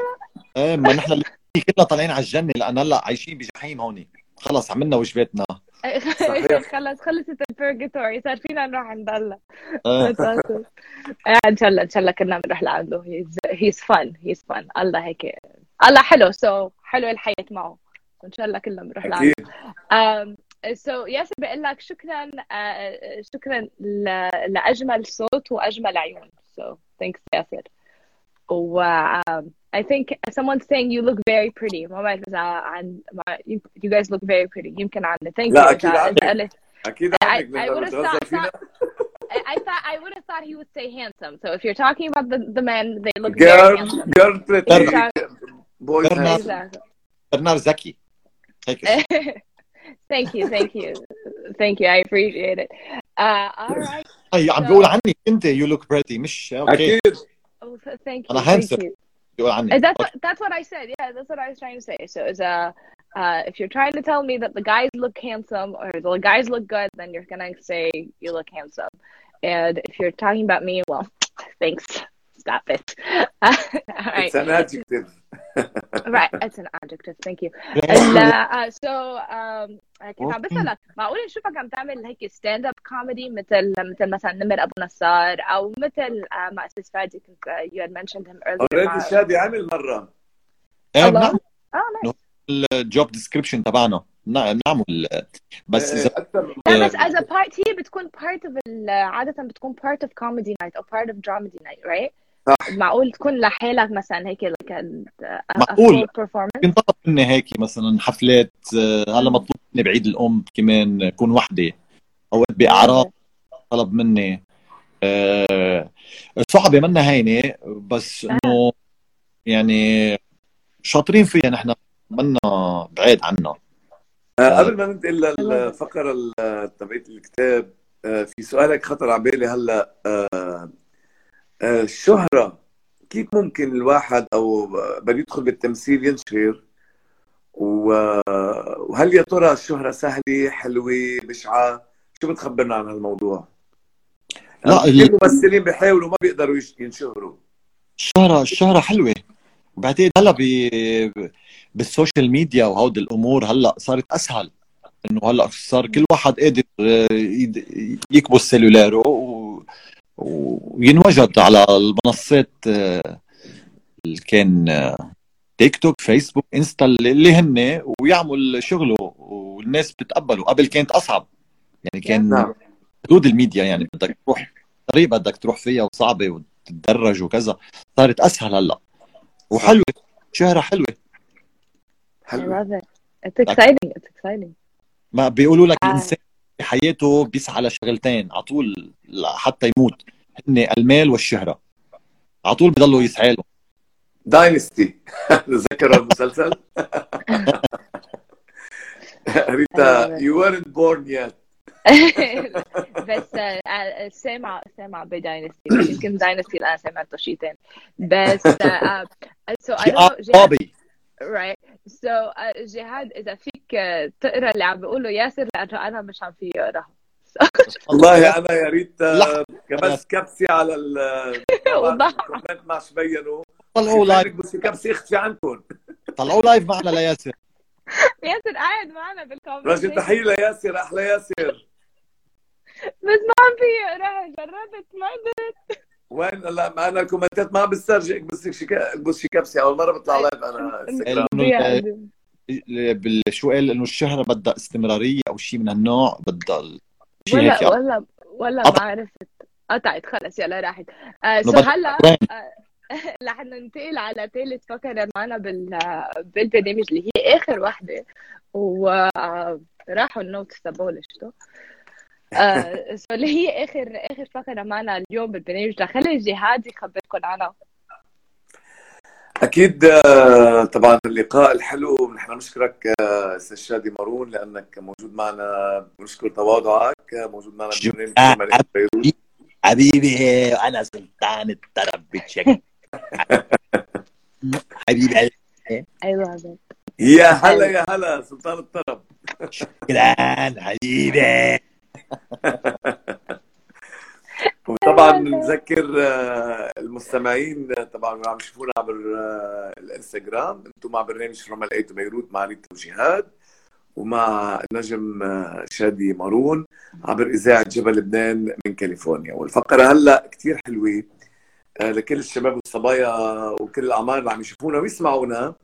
إيه ما نحن كلنا طالعين على الجنة. لأن هلأ عايشين بجحيم هون خلص عملنا وجباتنا. خلص خلصت ال purgatory صار فينا نروح عند الله. آه. إن شاء الله إن شاء الله كنا بنروح لعنده. he's fun he's fun الله هيك. الله حلو. so so, حلو الحياة معه. إن شاء الله كلنا بنروح لعنده. so ياسر بقول لك شكرا uh, شكرا لأجمل صوت وأجمل عيون. سو ثانكس ياسر. و um, I think someone's saying you look very pretty ما بعرف اذا عن you, you guys look very pretty يمكن عن thank لا you اكيد عنك اكيد عنك I, I would have thought, I thought I would have thought he would say handsome. So if you're talking about the, the men, they look girl, very handsome. girl pretty. Boys Exactly. برنار ذكي هيك thank you, thank you, thank you. I appreciate it. Uh, all right. اي عم بيقول عني انت يو لوك بريتي مش اوكي اكيد Oh, th- thank you. أنا thank handsome. you. بيقول عني Uh, That's what, that's what I said. Yeah, that's what I was trying to say. So it's uh, uh, if you're trying to tell me that the guys look handsome or the guys look good, then you're gonna say you look handsome. And if you're talking about me, well, thanks. Stop it. all right. It's an adjective. right. It's an adjective. Thank you. ال- uh, so um, كنت عم بسألك معقول نشوفك عم تعمل هيك stand up comedy مثل مثل مثلا نمر أبو نصار أو مثل uh, مع أستاذ فادي كنت uh, you had mentioned him earlier already مع- شادي عمل مرة إيه،. بنعمل آه nice. ال job description تبعنا بنع- بنعمل بس اذا أكثر من لا مرة. بس as a part هي بتكون part of ال- عادة بتكون part of comedy night أو part of dramedy night right؟ صح. معقول تكون لحالك مثلا هيك a معقول. بينطلب مني هيك مثلا حفلات آه، هلا مطلوب مني بعيد الأم كمان أكون وحده اوقات باعراض طلب مني. آه، صعبه منا هينه بس إنه يعني شاطرين فيها نحن منا بعيد عنا آه، قبل ما ننتقل للفقره تبعت الكتاب آه، في سؤالك خطر على بالي هلأ آه، الشهرة كيف ممكن الواحد أو بده يدخل بالتمثيل ينشهر وهل يا ترى الشهرة سهلة حلوة بشعه شو بتخبرنا عن هالموضوع؟ لا كثير ممثلين بيحاولوا ما بيقدروا ينشهروا. الشهرة الشهرة حلوة. وبعدين هلا ب... بالسوشيال ميديا وهود الأمور هلا صارت أسهل. إنه هلا صار كل واحد قادر آه، يكبس سيلولاره و... وينوجد على المنصات آه، اللي كان آه، تيك توك فيسبوك انستا اللي هن ويعمل شغله والناس بتقبله. قبل كانت أصعب. يعني كان نعم. حدود الميديا يعني بدك تروح طريق بدك تروح فيها وصعبة وتتدرج وكذا. صارت أسهل هلأ. وحلوة. شهرة حلوة. I حلو love it it's exciting. It's exciting. ما بيقولوا لك آه. الانسان بحياته بيسعى لشغلتين على طول حتى يموت هن المال والشهرة. على طول بضلوا يسعى له. Dynasty تذكر المسلسل؟ ريتا you weren't born yet. بس آه، سامع سامع ب Dynasty يمكن Dynasty الآن سمعته شيء ثاني بس so I don't know جهاد طابي right. So uh, جهاد إذا آه، تقرأ اللي عم بقوله ياسر لأنه أنا مش عم في اقرا والله أنا يا ريت لحظة. بس كبسي على ال وضح. ال comment ما بينوا طلعوا live. بس كبسي اختفي عنكم. طلعوا live معنا لياسر. ياسر قاعد معنا بال comment. رجل تحية لياسر أحلى ياسر. بس ما عم في اقراها جربت ما قدرت. وين؟ لا ما أنا ال comment ات ما بسترجع بس شي بس شي كبسي. أول مرة بطلع live أنا إنستغرام. بالشو قال إنه الشهرة بدها استمرارية أو شيء من هالنوع بدها شيء ولا هيك يعني. ولا ولا. ما عرفت قطعت خلص يلا راحت آه so هلا وين؟ رح ننتقل على ثالث فقرة معنا بال بالبرنامج اللي هي آخر وحدة وراحوا ال notes تبعوا شتو آه سو اللي هي آخر آخر فقرة معنا اليوم بالبرنامج لخلي جهاد يخبركم عنها أكيد آه، طبعا اللقاء الحلو. نحن نشكرك آه، أستاذ شادي مارون لأنك موجود معنا. بنشكر تواضعك آه، موجود معنا ببرنامج بيروت حبيبي أنا سلطان الطرب بتشكل حبيبي أيوة هذا يا هلا يا هلا سلطان الطرب. شكرا حبيبي. وطبعا نذكر آه، المستمعين آه، طبعا اللي عم يشوفونا عبر آه، الإنستغرام. أنتم مع برنامج from LA to Beirut مع ريتا وجهاد ومع نجم شادي مارون عبر إذاعة جبل لبنان من كاليفورنيا. والفقرة هلأ كتير حلوة لكل الشباب والصبايا وكل الأعمار اللي عم يشوفونا ويسمعونا.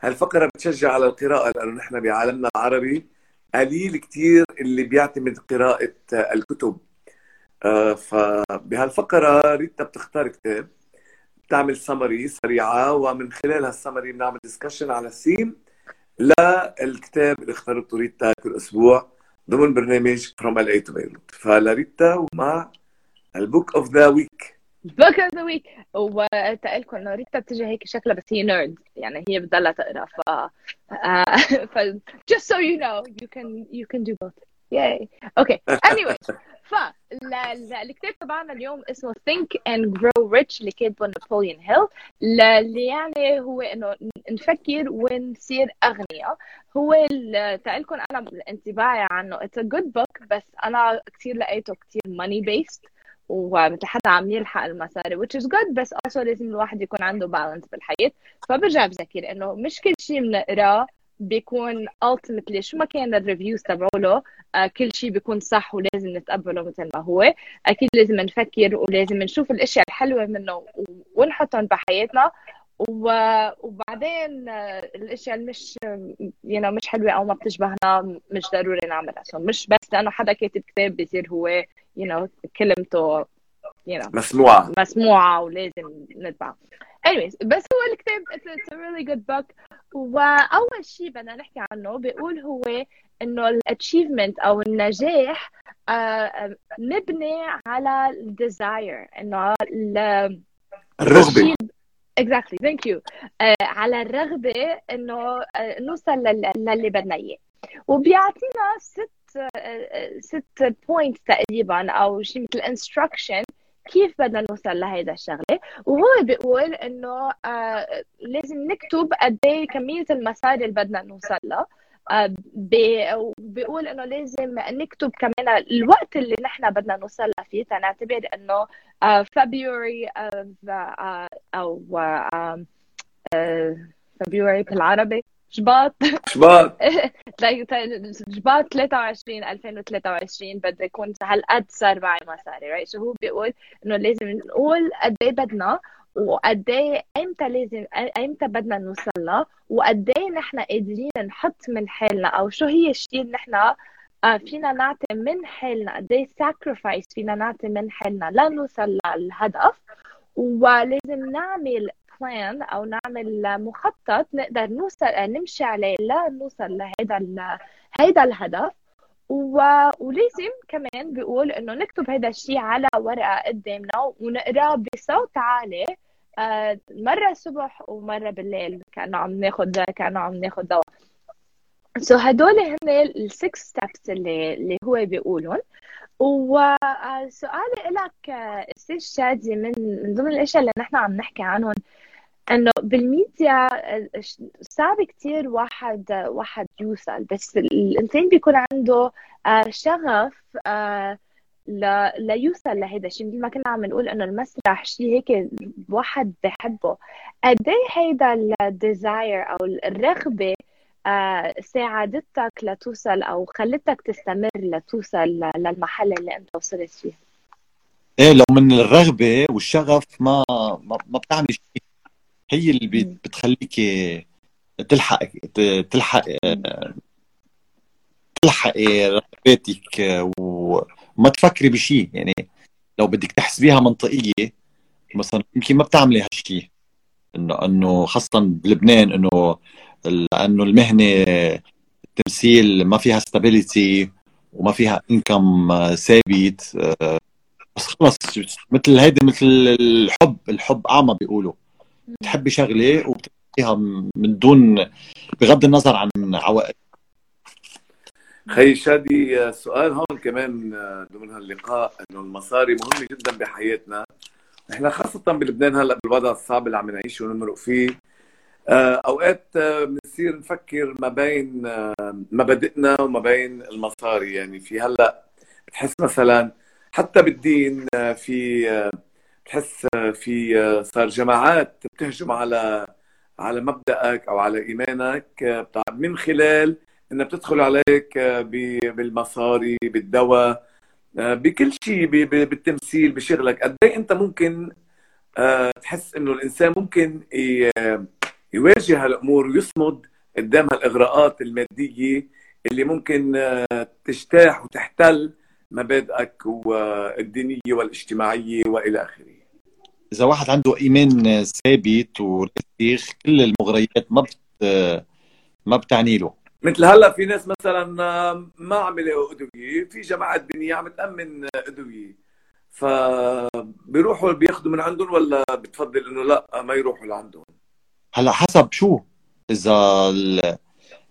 هالفقرة بتشجع على القراءة لأنه نحن بعالمنا العربي قليل كتير اللي بيعتمد قراءة الكتب. فبهالفقرة ريتا بتختار كتاب بتعمل سمري سريعة ومن خلال هال summary بنعمل discussion على الثيم للكتاب اللي اخترته ريتا كل أسبوع ضمن برنامج LA to Beirut فلريتا ومع البوك اوف ذا ويك بوك اوف ذا ويك وتقلكم إنه ريتا بتجي هيك شكلها بس هي nerd يعني هي بتضلها تقرأ ف ف just so you know you can you can do both. Yay. Okay. Anyway فالكتاب تبعنا اليوم اسمه Think and Grow Rich اللي كاتبه نابليون هيل اللي يعني هو إنه نفكر ونصير أغنياء. هو تقلكم أنا انطباعي عنه. It's a good book بس أنا كثير لقيته كثير money based ومثل حدا عم يلحق المصاري which is good بس also لازم الواحد يكون عنده بالانس بالحياة. فبرجع بذكر إنه مش كل شيء بنقراه بيكون ultimately شو ما كان الريفيوز تبعوله آه كل شيء بيكون صح ولازم نتقبله مثل ما هو. أكيد لازم نفكر ولازم نشوف الأشياء الحلوة منه ونحطهم بحياتنا. وبعدين الأشياء اللي مش know, مش حلوة أو ما بتشبهنا مش ضروري نعملها. So مش بس لأنه حدا كاتب كتاب بصير هو you know, كلمته you know, مسموعة. مسموعة ولازم نتبعها anyways بس هو الكتاب it's a really good book. وأول شيء بدنا نحكي عنه بيقول هو إنه ال achievement أو النجاح مبني على ال desire إنه الرغبة. exactly. Thank you. على الرغبة إنه نوصل للي بدنا إياه. وبيعطينا ست ست points تقريبا أو شيء مثل instruction كيف بدنا نوصل لهيدا الشغلة؟ وهو بيقول إنه آه لازم نكتب قد إيه كمية المصاري اللي بدنا نوصل لها. آه بيقول إنه لازم نكتب كمان الوقت اللي نحن بدنا نوصل فيه. تنعتبر إنه February آه أو February بالعربي. شباط شباط شباط 23 2023 بده يكون هالقد صار معي مصاري right شو هو بيقول إنه لازم نقول قد إيه بدنا وقد إيه ايمتى لازم ايمتى بدنا نوصل لها وقد إيه نحن قادرين نحط من حالنا أو شو هي الشيء اللي نحن فينا نعطي من حالنا قد إيه sacrifice فينا نعطي من حالنا لنوصل للهدف ولازم نعمل plan أو نعمل مخطط نقدر نوصل نمشي عليه لنوصل لهذا هيدا الهدف. و... ولازم كمان بيقول إنه نكتب هذا الشيء على ورقة قدامنا ونقراه بصوت عالي آه مرة الصبح ومرة بالليل كأنه عم ناخذ كأنه عم ناخذ دواء so هدول هن ال six steps اللي اللي هو بيقولهم. وسؤالي لك أستاذ شادي من من ضمن الأشياء اللي نحن عم نحكي عنهم إنه بالميديا صعب كتير واحد واحد يوصل بس الإنسان بيكون عنده شغف ليوصل لهذا الشيء. مثل ما كنا عم نقول إنه المسرح شيء هيك واحد بحبه. قد إيه هيدا الديزاير أو الرغبة ساعدتك لتوصل أو خلتك تستمر لتوصل للمحل اللي أنت وصلت فيه إيه لو من الرغبة والشغف ما, ما بتعمل شيء. هي اللي بتخليك تلحق تلحق تلحقي رغباتك وما تفكري بشيء يعني لو بدك تحسبيها منطقية مثلا يمكن ما بتعملي هالشيء انه إنه خاصة بلبنان إنه لأنه المهنة التمثيل ما فيها ستابيليتي وما فيها انكم ثابت. بس خلص مثل هيدي مثل الحب الحب أعمى بيقولوا. بتحبي شغلة وبتحبيها من دون بغض النظر عن عوائق خي شادي سؤال هون كمان ضمن هاللقاء إنه المصاري مهمة جدا بحياتنا. نحن خاصة بلبنان هلأ بالوضع الصعب اللي عم نعيشه ونمرق فيه. أوقات بنصير نفكر ما بين مبادئنا وما بين المصاري. يعني في هلأ بتحس مثلا حتى بالدين في بتحس في صار جماعات بتهجم على على مبدأك أو على إيمانك من خلال انها بتدخل عليك بالمصاري بالدواء بكل شيء بالتمثيل بشغلك. قد إيه أنت ممكن تحس إنه الإنسان ممكن يواجه هالأمور ويصمد قدام هالإغراءات المادية اللي ممكن تجتاح وتحتل مبادئك والدينية والإجتماعية وإلى آخره. إذا واحد عنده إيمان ثابت ورسيخ كل المغريات ما بت ما بتعني له. مثل هلأ في ناس مثلا ما عم يلاقوا أدوية في جماعات دينيه عم تأمن أدوية. فبيروحوا بياخذوا من عندهم ولا بتفضل إنه لأ ما يروحوا لعندهم؟ هلأ حسب شو؟ إذا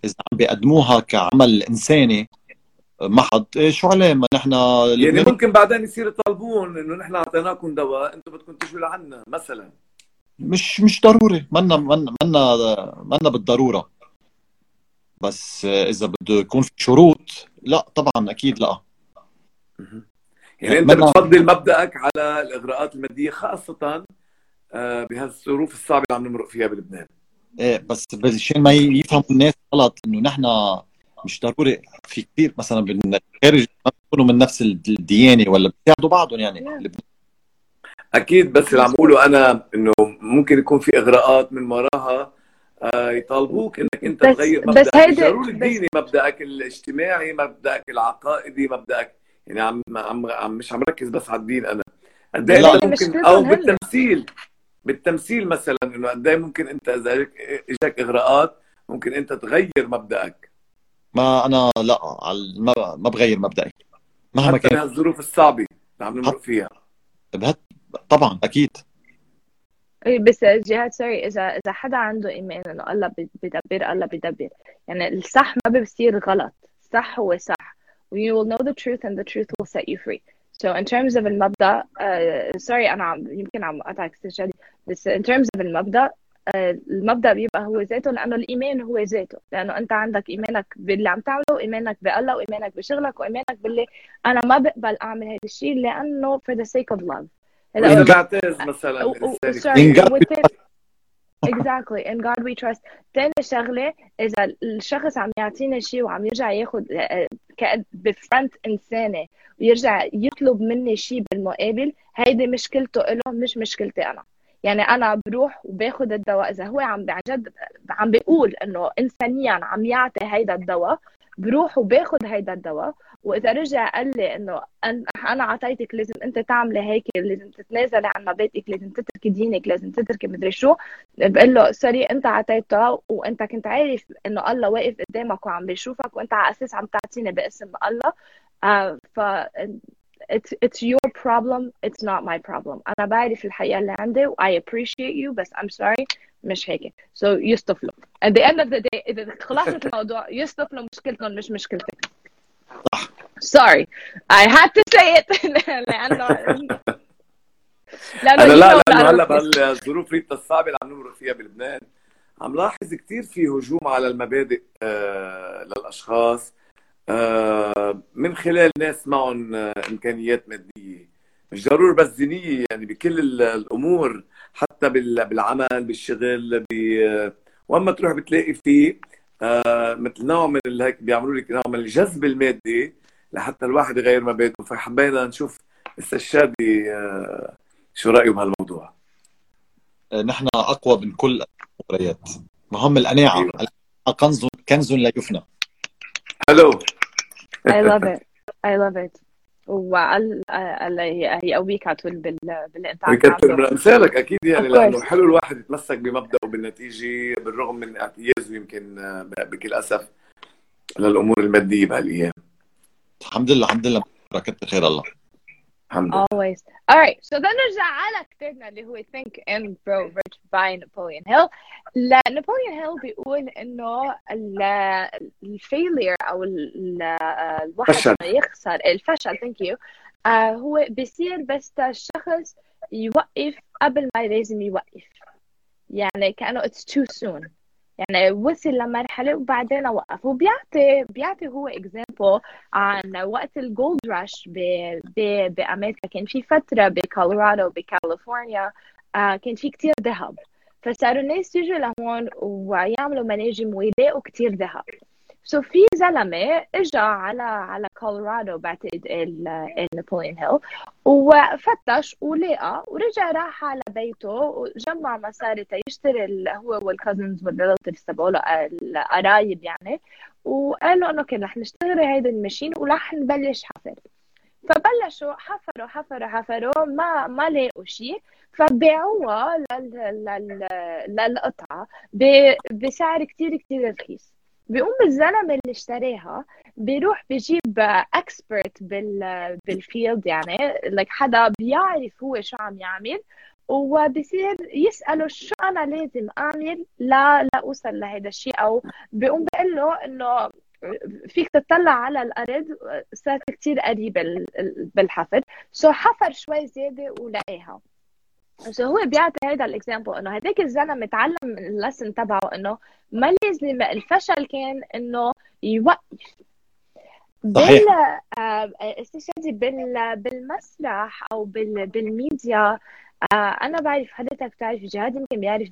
إذا عم بيقدموها كعمل إنساني محض. إيه شو عليه ما نحن يعني ممكن بعدين يصير يطالبون إنه نحن أعطيناكم دواء أنتم بدكم تجوا لعنا مثلا. مش مش ضروري. منا منا منا منا بالضرورة. بس إذا بده يكون في شروط لا طبعا أكيد لا. يعني أنت بتفضل مبدأك على الإغراءات المادية خاصة آه، بهالظروف الصعبة اللي عم نمرق فيها بلبنان. إيه بس مشان ما يفهموا الناس غلط إنه نحن مش ضروري. في كثير مثلا بالخارج ما بيكونوا من نفس الديانة ولا بيساعدوا بعضهم يعني. أكيد بس اللي عم بقوله أنا إنه ممكن يكون في إغراءات من وراها آه يطالبوك إنك أنت بس تغير مبدأك. بس هيدا ضروري الديني مبدأك الاجتماعي مبدأك العقائدي مبدأك يعني عم عم, عم مش عم ركز بس على الدين أنا. قد إيه ممكن أو بالتمثيل. بالتمثيل مثلا إنه قد إيه ممكن أنت إذا اجاك إغراءات ممكن أنت تغير مبدأك. ما أنا لا ما ما بغير مبدئي. مهما كان. الظروف الصعبة اللي عم نمرق فيها. طبعا أكيد. اي بس جهاد سوري إذا إذا حدا عنده إيمان إنه الله بدبر الله بدبر يعني الصح ما بصير غلط. الصح هو صح. You will know the truth and the truth will set you free. So in terms of المبدأ uh, sorry أنا يمكن عم أقطعك استشهادي. بس in terms of المبدأ المبدأ بيبقى هو ذاته لأنه الإيمان هو ذاته. لأنه أنت عندك إيمانك باللي عم تعمله إيمانك بالله وإيمانك بشغلك وإيمانك باللي أنا ما بقبل أعمل هذا الشيء لأنه for the sake of love. إذا بعتز مثلا exactly. In God we trust. ثاني شغلة إذا الشخص عم يعطينا شيء وعم يرجع ياخذ بفرنت إنسانة ويرجع يطلب مني شيء بالمقابل هيدي مشكلته له مش مشكلتي أنا. يعني أنا بروح وباخذ الدواء. إذا هو عم بعجد عم بيقول إنه إنسانيا عم يعطي هيدا الدواء بروح وباخذ هيدا الدواء. وإذا رجع قال لي إنه أنا اعطيتك لازم أنت تعملي هيك لازم تتنازلي عن مبادئك لازم تتركي دينك لازم تتركي مدري شو. بقول له سوري أنت اعطيته وأنت كنت عارف إنه الله واقف قدامك وعم بيشوفك وأنت على أساس عم تعطيني باسم الله. uh, ف it's it's your problem it's not my problem. أنا بعرف الحقيقة اللي عندي و I appreciate you بس I'm sorry مش هيك. So يصطفلوا at the end of the day إذا خلاصه الموضوع يصطفلوا مشكلتهم مش مشكلتك. صح. Sorry. I had to say it. لأنه لأنه أنا لا لأنه هلا بهالظروف ريتا الصعبه اللي عم نمر فيها بلبنان. عم لاحظ كثير في هجوم على المبادئ آه للأشخاص. من خلال ناس معهم آه إمكانيات مادية. مش ضروري بس دينيه يعني بكل الأمور حتى بالعمل بالشغل واما تروح بتلاقي فيه آه مثل نوع من هيك بيعملوا لك نوع من الجذب المادي لحتى الواحد يغير مبادئه فحبينا نشوف السشادي آه شو رايه بهالموضوع. آه، نحن أقوى من كل المباريات. مهم القناعة؟ أيوة. كنز كنز لا يفنى. حلو I love it. I love it. وقال هي هي على طول بالإنتاج بكثر من امثالك أكيد يعني لأنه حلو الواحد يتمسك بمبدأه بالنتيجه بالرغم من اعتيازه يمكن بكل أسف للامور المادية بهالأيام. الحمد لله الحمد لله. كتر خير الله. الحمد لله always alright so then نرجع على كتابنا اللي هو think and grow rich by Napoleon Hill. لا نابليون هيل بيقول انه ال failure أو الواحد يخسر الفشل thank you آه هو بيصير بس الشخص يوقف قبل ما لازم يوقف. يعني كأنه it's too soon يعني وصل لمرحله وبعدين وقف. وبيعطي بيعطي هو example عن وقت ال gold rush بأمريكا. كان في فترة بكولورادو بكاليفورنيا آه كان في كتير ذهب. فصاروا الناس يجوا لهون ويعملوا مناجم ويلاقوا كتير ذهب. so في زلمة اجى على على كولورادو بعتقد نابوليون هيل وفتش ولقى ورجع راح على بيته وجمع مصاري تيشتري هو وال cousins وال relatives تبعوله القرايب يعني وقال له إنه okay رح نشتري هيدي ال machine ورح نبلش حفر فبلشوا حفروا حفروا حفروا ما ما لقوا شيء فبيعوها للقطعة بسعر كتير كتير رخيص. بيقوم الزلمه اللي اشتراها بيروح بيجيب expert بال بال field يعني لك حدا بيعرف هو شو عم يعمل وبصير يسأله شو أنا لازم أعمل لا لأوصل لهذا الشيء أو بيقوم بيقول له إنه فيك تطلع على الأرض صارت كتير قريبة بالحفر. so حفر شوي زيادة ولقاها. so هو بيعطي هذا ال example إنه هداك الزلمة تعلم من ال lesson تبعه إنه ما لازم الفشل كان إنه يوقف بال especially بال بالمسرح أو بال بالميديا. آه، أنا بعرف حضرتك بتعرف جهاد يمكن بيعرف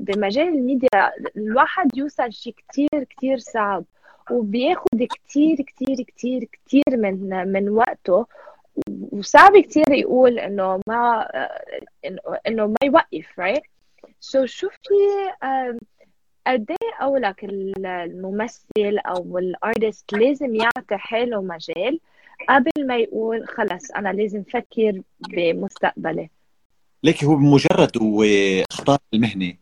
بمجال الميديا الواحد يوصل شيء كتير كتير صعب وبياخد كتير كتير كتير كتير من من وقته. وصعب كتير يقول إنه ما إنه ما يوقف right so شو في قد إيه قولك الممثل أو ال artist لازم يعطي حاله مجال قبل ما يقول خلص أنا لازم فكر بمستقبلي. ليك هو بمجرد هو اختار المهنه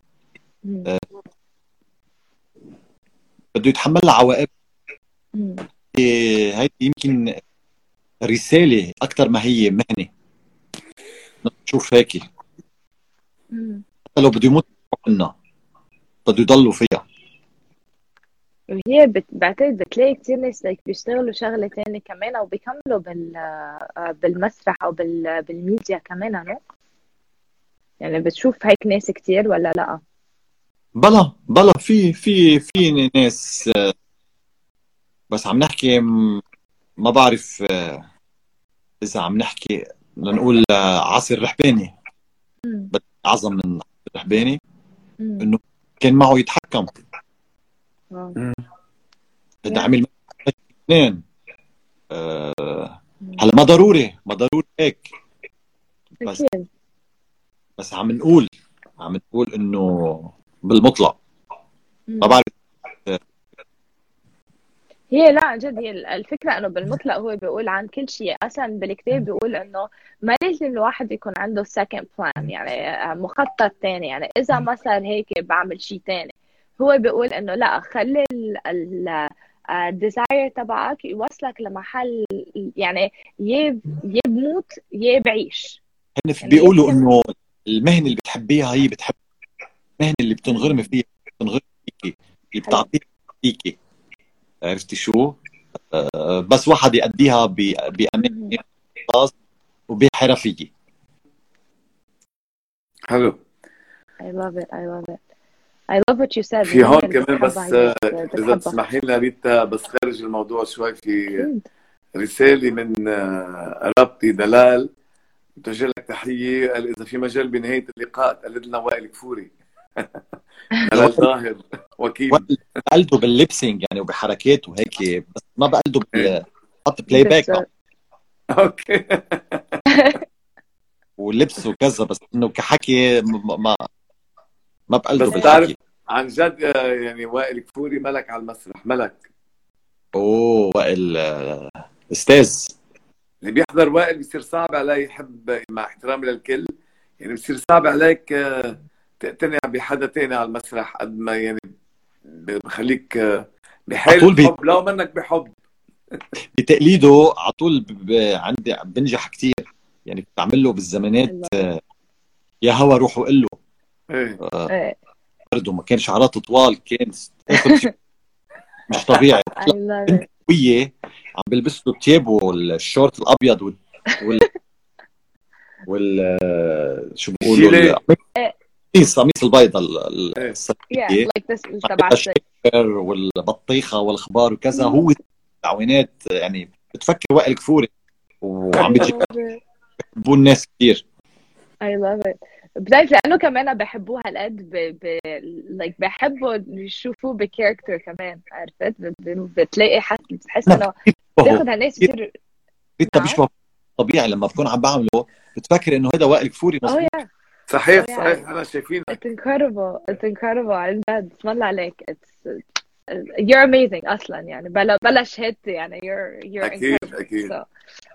آه بده يتحمل عواقب هيدي يمكن رسالة أكثر ما هي مهنة. نشوف هيك حتى لو بده يموت عنا بده يضلوا فيها. وهي بت... بعتقد بتلاقي كثير ناس like بيشتغلوا شغلة ثانية كمان أو بيكملوا بال بالمسرح أو بال... بالميديا كمان نو؟ يعني بتشوف هيك ناس كثير ولا لأ؟ بلا بلا في في في ناس بس عم نحكي ما بعرف إذا عم نحكي لنقول عاصر رحباني. اعظم من رحباني. إنه كان معه يتحكم. هذا عمل اثنين. أه هلا ما ضروري ما ضروري هيك. بس بس عم نقول عم نقول إنه بالمطلق. ما بعرف هي لا عن جد هي الفكرة إنه بالمطلق هو بيقول عن كل شيء. أصلا بالكتاب بيقول إنه ما لازم الواحد يكون عنده second plan يعني مخطط ثاني يعني إذا ما صار هيك بعمل شيء ثاني هو بيقول إنه لا خلي الديزاير تبعك يوصلك لمحل يعني يا يا بموت يا بعيش هن يعني بيقولوا إنه المهنة اللي بتحبيها هي بتحب المهنة اللي بتنغرمي فيها بتنغرمي فيكي اللي بتعطيك فيكي. عرفتي شو؟ آه، بس واحد يأديها بأمان خاص وبحرفية. حلو. I love it I love it. I love what you said. في هون كمان بس إذا تسمحي لنا ريتا بس خارج الموضوع شوي في رسالة من آه، ربطي دلال. بتوجه لك تحية قال إذا في مجال بنهاية اللقاء تقلد لنا وائل كفوري. دلال ظاهر وكيل. بقلده بال lip sync يعني وبحركات وهيك بس ما بقلده بحط playback okay. ولبس وكذا بس إنه كحكي ما ما بقلده بس بالحكي. عن جد يعني وائل كفوري ملك على المسرح ملك. أوه وائل أستاذ. اللي بيحضر وائل بيصير صعب عليه يحب مع احترامي للكل يعني بيصير صعب عليك تقتنع بحدا تاني على المسرح قد ما يعني بخليك بحال الحب لو منك بحب. بتقليده على طول عندي بنجح كثير يعني بتعمل له بالزمانات يا هوا روح وقل له. إيه. آه برضه ما كان شعراته طوال كان مش طبيعي. قوية عم بيلبس له ثيابه الشورت الأبيض وال وال, وال... شو بيقولوا؟ قميص قميص البيضة السفية والبطيخة والاخبار وكذا. هو تعوينات يعني بتفكر وائل كفوري. وعم بيجيبوا الناس كثير I love it. بتعرف لأنه كمان بحبوه هالقد ب... ب... like بحبوا يشوفوه بكاركتر كمان عرفت؟ ب- بتلاقي حس بتحس إنه بتاخذ هالناس كثير انت. بيشبه طبيعي لما بكون عم بعمله بتفكر إنه هذا وائل كفوري اوه مظبوط يا صحيح. صحيح أنا شايفينك It's incredible. It's incredible عن جد اسم الله عليك. It's you're amazing أصلا يعني بلا بلاش هيت يعني you're you're أكيد incredible. أكيد So,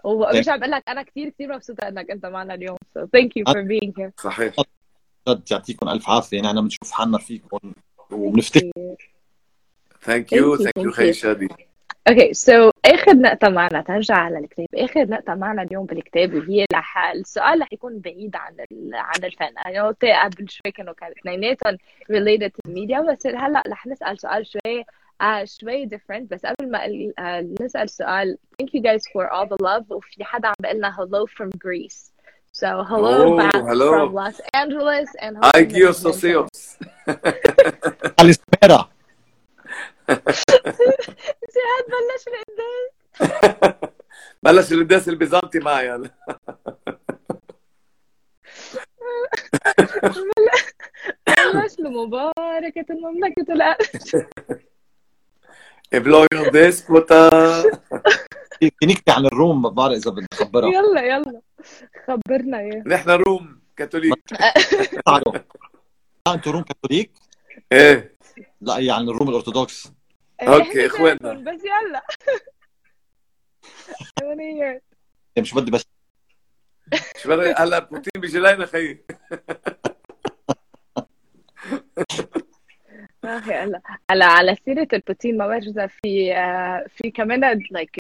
ومش عم بقول لك أنا كثير كثير مبسوطة إنك أنت معنا اليوم. So thank you for being here. صحيح جد يعطيكم ألف عافية نحن بنشوف حالنا فيكم وبنفتكر thank you Thank you, thank you thank خي you. شادي okay so آخر نقطة معنا ترجع على الكتاب، آخر نقطة معنا اليوم بالكتاب وهي رح السؤال رح يكون بعيد عن ال... عن الفن، أنا قلت قبل شوي كانوا اثنيناتهم related to media بس هلأ رح نسأل سؤال شوي آه شوي different. بس قبل ما ال- آه نسأل سؤال thank you guys for all the love. وفي حدا عم بيقول لنا hello from Greece. So hello Oh, back hello. from Los Angeles and سوسيوس على السميرة زياد بلش القداس بلش القداس البيزنطي معي أنا. بلش مباركة المملكة الأرض. بلويون ديسبوتا في نكتة عن الروم ما بعرف إذا بدي اخبرها يلا يلا. خبرنا اياه نحن روم كاثوليك. أنتم روم كاثوليك؟ إيه. لا هي عن الروم الأرثوذكس. okay، إحنا إخواننا. زيكم، بس يلا. hear it. مش بدي بس. شو بدي هلا بوتين بيجي لنا خيي أخي هلا. هلا على سيرة البوتين ما بعرف إذا في آه، في كمان like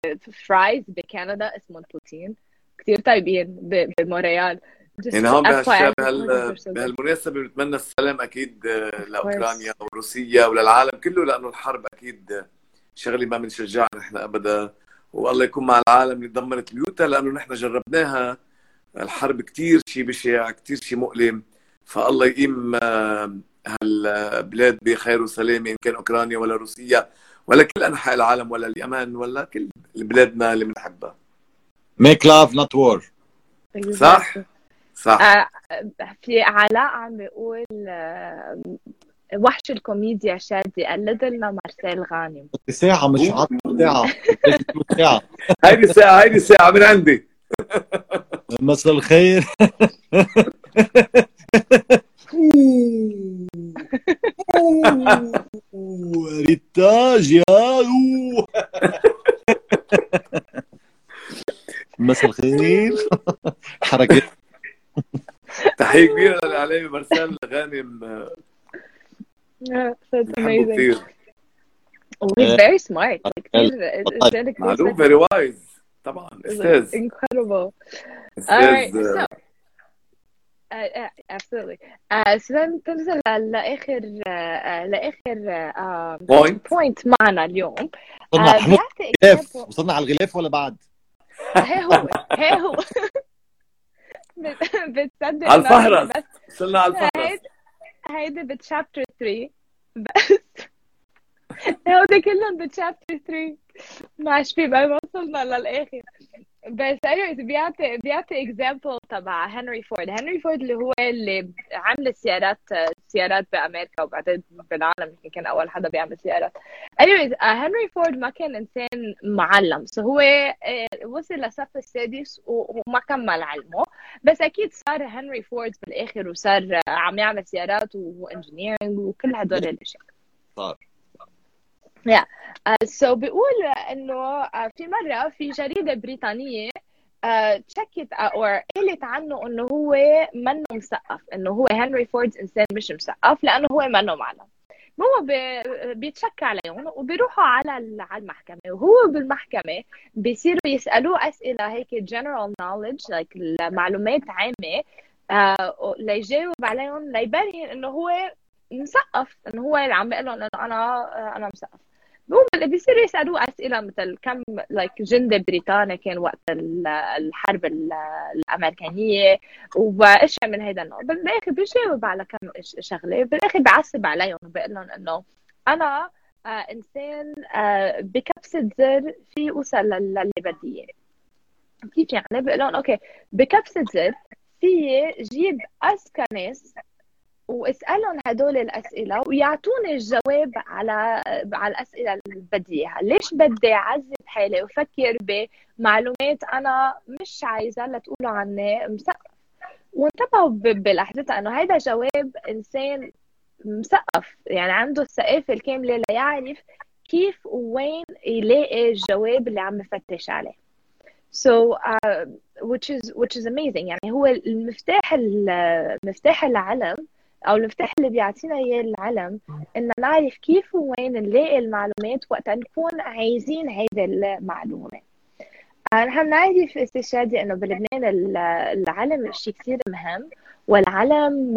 fries بكندا اسمهم poutine. كثير طيبين ب- بمونريال Just يعني هون. بهالمناسبة بنتمنى السلام أكيد آه، لأوكرانيا وروسيا وللعالم كله لأنه الحرب أكيد آه، شغلة ما بنشجعها نحن أبدا. والله يكون مع العالم اللي دمرت بيوتها لأنه نحن جربناها. الحرب كتير شيء بشع كتير شيء مؤلم. فالله يقيم آه، هالبلاد بخير وسلامة إن كان أوكرانيا ولا روسيا ولا كل أنحاء العالم ولا اليمن ولا كل بلادنا اللي بنحبها. make love not war صح؟ صح. آه، في علاء عم بيقول آه، وحش الكوميديا شادي. قلد لنا مارسيل غانم. بدي ساعة مش ساعة ساعة هيدي ساعة هيدي ساعة من عندي. مساء الخير. ريتاج يا. مساء الخير. حركات تحية كبيرة للإعلامي مرسال غانم آه، that's amazing. Oh, he's very smart. Like, كتير-. كتير كتير معلوم. very wise طبعا أستاذ Incredible. All right, so uh, absolutely. Uh, so then تنزل لآخر uh, لآخر uh, point point معنا اليوم. وصلنا Uh, حنط بيعطي غلاف example. وصلنا على الغلاف ولا بعد؟ هي هو هي هو بتصدق على الفهرس. وصلنا على الفهرس هيدي ب chapter 3 بس. هودي كلهم ب chapter 3 معش في بقى ما وصلنا للآخر. بس anyways بيعطي بيعطي example تبع هنري فورد. هنري فورد اللي هو اللي عمل السيارات سيارات بأمريكا وبعدين بالعالم يمكن كان أول حدا بيعمل سيارات. Anyways آه، هنري فورد ما كان إنسان معلم. so هو آه، وصل للصف السادس وما كمل علمه. بس أكيد صار هنري فورد بالاخر وصار آه، عم يعمل سيارات و engineering وكل هدول الأشياء. صار. so بيقول إنه آه، في مرة في جريدة بريطانية آه، شكت أو قالت عنه إنه هو منه مثقف إنه هو هنري فورد انسان مش مثقف لأنه هو منه معلم هو بي- بيتشكى عليهم وبيروحوا على على المحكمة. وهو بالمحكمة بيصيروا يسألوه أسئلة هيك general knowledge like معلومات عامة ليجاوب عليهم ليبين إنه هو مثقف إنه هو اللي عم بيقول لهم إنه أنا أنا مثقف. بقوم بيصيروا يسألوه أسئلة مثل كم لايك جندي بريطاني كان وقت ال- الحرب ال- الامريكانيه واشياء من هيدا النوع. بالاخر بيجاوب على كم شغلة بالاخر بعصب عليهم وبقول لهم إنه أنا آه إنسان آه بكبسة زر في اوصل لل- للي بدي اياه كيف يعني؟ بقول لهم أوكي بكبسة زر في جيب اذكى ناس واسألهم هدول الأسئلة ويعطوني الجواب على على الأسئلة اللي بدي اياها، ليش بدي اعذب حالي وفكر بمعلومات أنا مش عايزة لتقولوا عني؟ مثقف وانتبهوا بلحظتها إنه هيدا جواب إنسان مثقف يعني عنده الثقافة الكاملة ليعرف كيف وين يلاقي الجواب اللي عم بفتش عليه. So uh, which is which is amazing. يعني هو المفتاح مفتاح العلم أو المفتاح اللي بيعطينا إياه العلم إن نعرف كيف وين نلاقي المعلومات وقت نكون عايزين هيدي المعلومة. نحن نعرف أستاذ شادي إنه بلبنان العلم شيء كثير مهم والعلم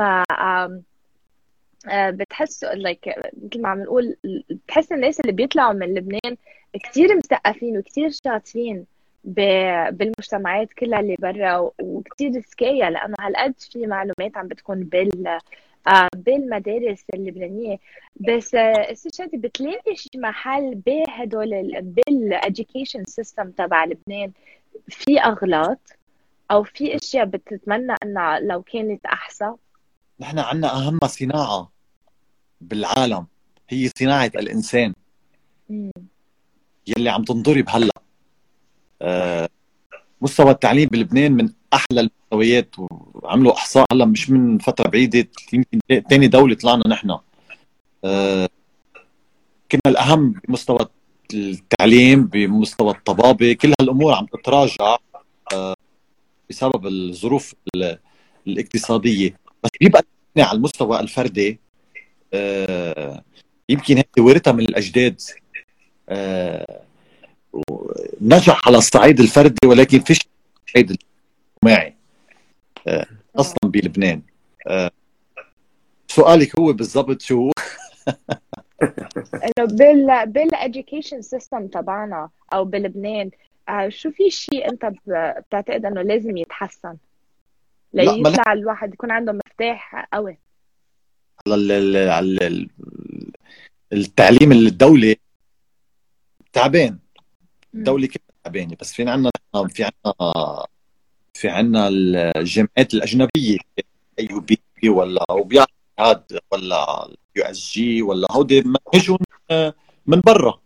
بتحس like مثل ما عم نقول بتحس الناس اللي بيطلعوا من لبنان كثير مثقفين وكثير شاطرين بالمجتمعات كلها اللي برا وكثير ذكية لأنه هالقد في معلومات عم بتكون بال بالمدارس اللبنانية. بس استشهادي بتلاقي شي محل بهدول بال education system تبع لبنان في أغلاط أو في أشياء بتتمنى إنها لو كانت أحسن؟ نحن عنا أهم صناعة بالعالم هي صناعة الإنسان. يلي عم تنضرب هلأ. آه، مستوى التعليم بلبنان من أحلى المستويات وعملوا إحصاء. هلا مش من فترة بعيدة يمكن ثاني دولة طلعنا نحن. آه، كنا الأهم بمستوى التعليم بمستوى الطبابة. كل هالأمور عم تتراجع آه، بسبب الظروف الاقتصادية. بس بيبقى على المستوى الفردي يمكن هيك ورثها من الأجداد. نجح على الصعيد الفردي ولكن فيش الصعيد الجماعي آه، أصلا بلبنان. آه، سؤالك هو بالضبط شو إنه بال بال education system تبعنا أو بلبنان آه، شو في شيء أنت بتعتقد إنه لازم يتحسن؟ ليطلع الواحد يكون عنده مفتاح قوي. على التعليم الدولي تعبان. الدولة كلها تعبانه بس في عندنا في عندنا في عندنا الجامعات الأجنبية UB ولا وبيعطي هاد ولا USJ ولا هودي اجوا من برا.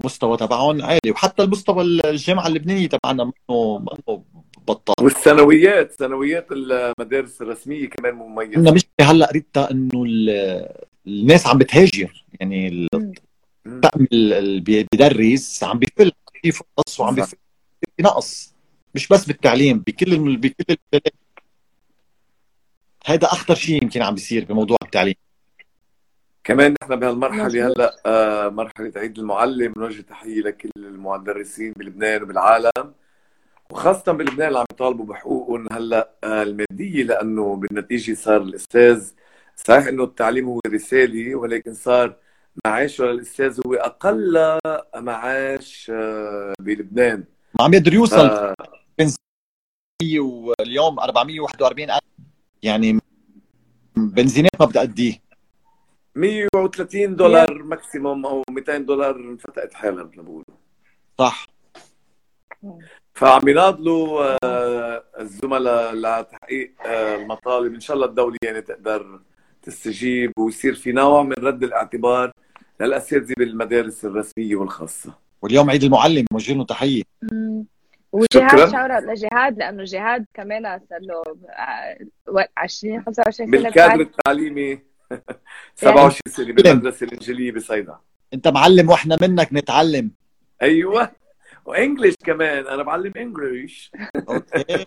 المستوى تبعهم عالي. وحتى المستوى الجامعة اللبنانية تبعنا منه منه بطال. والثانويات ثانويات المدارس الرسمية كمان مميزة. عندنا مشكله هلأ قريتها إنه الناس عم بتهاجر. يعني الطقم اللي بيدرس عم بيفل في فرص وعم بيفل نقص مش بس بالتعليم بكل الم... بكل هذا أخطر شيء يمكن عم بيصير بموضوع التعليم. كمان نحن بهالمرحلة هلأ آه مرحلة عيد المعلم بنوجه تحية لكل المدرسين بلبنان وبالعالم وخاصة بلبنان اللي عم يطالبوا بحقوقهم هلأ آه المادية لأنه بالنتيجة صار الأستاذ صحيح إنه التعليم هو رسالة ولكن صار معاشه للاستاذ هو أقل معاش آه، بلبنان. ما عم يقدر يوصل. واليوم 441 ألف. يعني بنزينات ما بدها قديه 130 دولار ماكسيموم أو 200 دولار انفتقت حالها مثل ما بقولوا صح. فعم يناضلوا آه، الزملاء لتحقيق آه، المطالب. إن شاء الله الدولة يعني تقدر تستجيب ويصير في نوع من رد الاعتبار للأساتذة بالمدارس الرسمية والخاصة. واليوم عيد المعلم موجه له تحيه وجهاد شاورت لجهاد لأنه جهاد كمان صار له 20 25 سنة بالكادر التعليمي 27 سنة بالمدرسة الإنجيلية بصيدا. أنت معلم وإحنا منك نتعلم. أيوه. وانجلش كمان. أنا بعلم انجلش أوكي.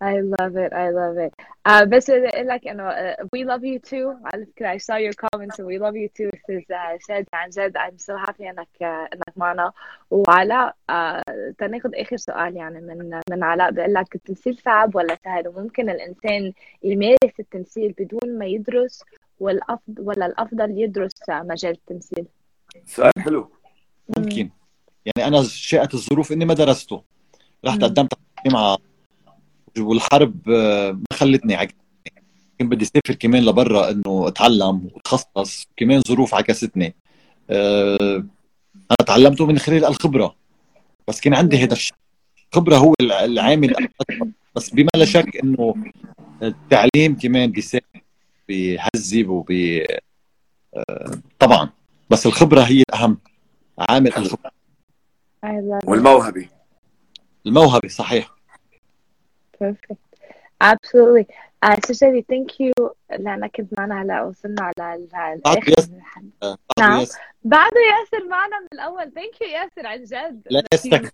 I love it I love it. Uh, بس لك انه uh, we love you too. على فكرة I saw your comments and we love you too. أستاذ شادي عن جد. I'm so happy إنك uh, إنك معنا. وعلاء uh, تناخذ آخر سؤال يعني من من علاء. بيقول لك التمثيل صعب ولا سهل؟ وممكن الإنسان يمارس التمثيل بدون ما يدرس والافضل ولا الأفضل يدرس مجال التمثيل؟ سؤال حلو. ممكن. يعني أنا شاءت الظروف إني ما درسته. رحت قدمت جامعة والحرب آه، ما خلتني عجبني كنت بدي أسافر كمان لبرا إنه أتعلم وأتخصص كمان ظروف عكستني. أه أنا تعلمته من خلال الخبرة بس كان عندي هذا الشيء الخبرة هو العامل الأكبر. بس بما لا شك إنه التعليم كمان بيساعد بيهذب وبي آه، طبعا. بس الخبرة هي الأهم. عامل الخبرة. والموهبة. الموهبة صحيح. perfect absolutely uh, so Shadi, thank you لأنك كنت معنا هلا وصلنا على الآخر آه، نعم بعده ياسر معنا من الأول thank you ياسر عن جد لا يستك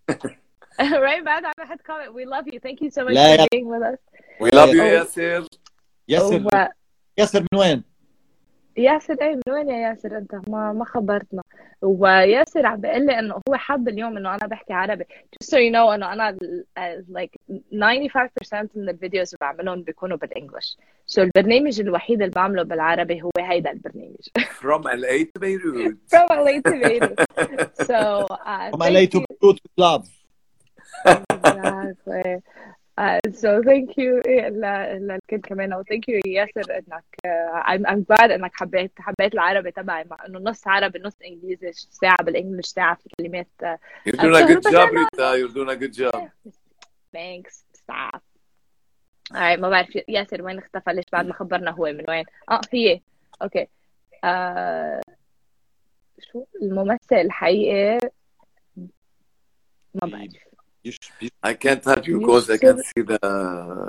right بعد عم بحط comment we love you thank you so much for being with us we love you ياسر ياسر ياسر من وين؟ ياسر إيه من وين يا ياسر؟ أنت ما ما خبرتنا. وياسر عم بيقول لي إنه هو حب اليوم إنه أنا بحكي عربي. Just so you know إنه أنا like 95% من ال videos اللي بعملهم بيكونوا بال English. so so البرنامج الوحيد اللي بعمله بالعربي هو هيدا البرنامج. From LA to Beirut. From LA to Beirut. So uh, from LA to Beirut with love. Exactly. Uh, so thank you. للكل كمان. و thank you ياسر إنك uh, I'm, I'm glad إنك حبيت حبيت العربي تبعي. مع إنه نص عربي نص إنجليزي ساعة بال English ساعة في كلمات uh, You're doing a good job Rita. You're doing a good job. Thanks. Stop. Alright ما بعرف ياسر وين اختفى؟ ليش بعد ما خبرنا هو من وين؟ آه هي أوكي uh, شو الممثل؟ الحقيقي ما بعرف. I can't help you because I can't see the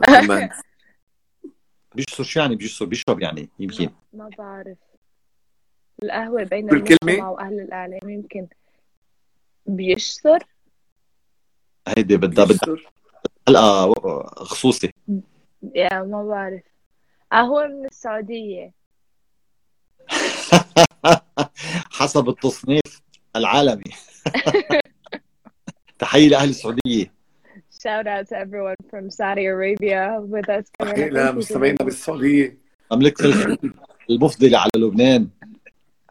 comments. بيشرب شو يعني بيشرب بيشرب يعني يمكن. ما بعرف. القهوة بين المجتمع وأهل الإعلام يمكن. بيشسر هيدي بدها بدها حلقة خصوصي. يا ما بعرف. قهوة من السعودية. حسب التصنيف العالمي. تحية لأهل السعودية. Shout out to everyone from Saudi Arabia with us. لا مستمعينا بالسعودية. مملكة المفضلة على لبنان.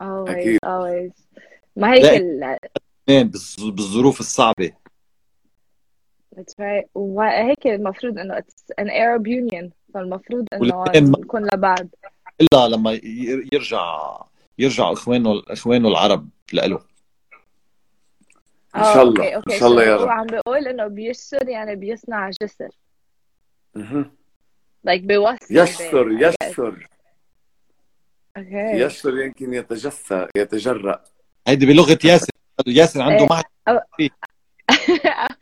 Always أكيد. always. ما هيك لبنان بالظروف الصعبة. That's right. وهيك المفروض إنه it's an Arab Union. فالمفروض إنه نكون لبعض. إلا لما يرجع يرجع اخوانه إخوانه العرب لإله. إن شاء الله okay. okay. ان شاء الله يا رب. عم بيقول؟ إنه بيسر يعني بيصنع جسر. أها like بيوصل يسر يسر أوكي. يسر يمكن يتجسر يتجرأ. هيدي بلغة ياسر. ياسر عنده معجم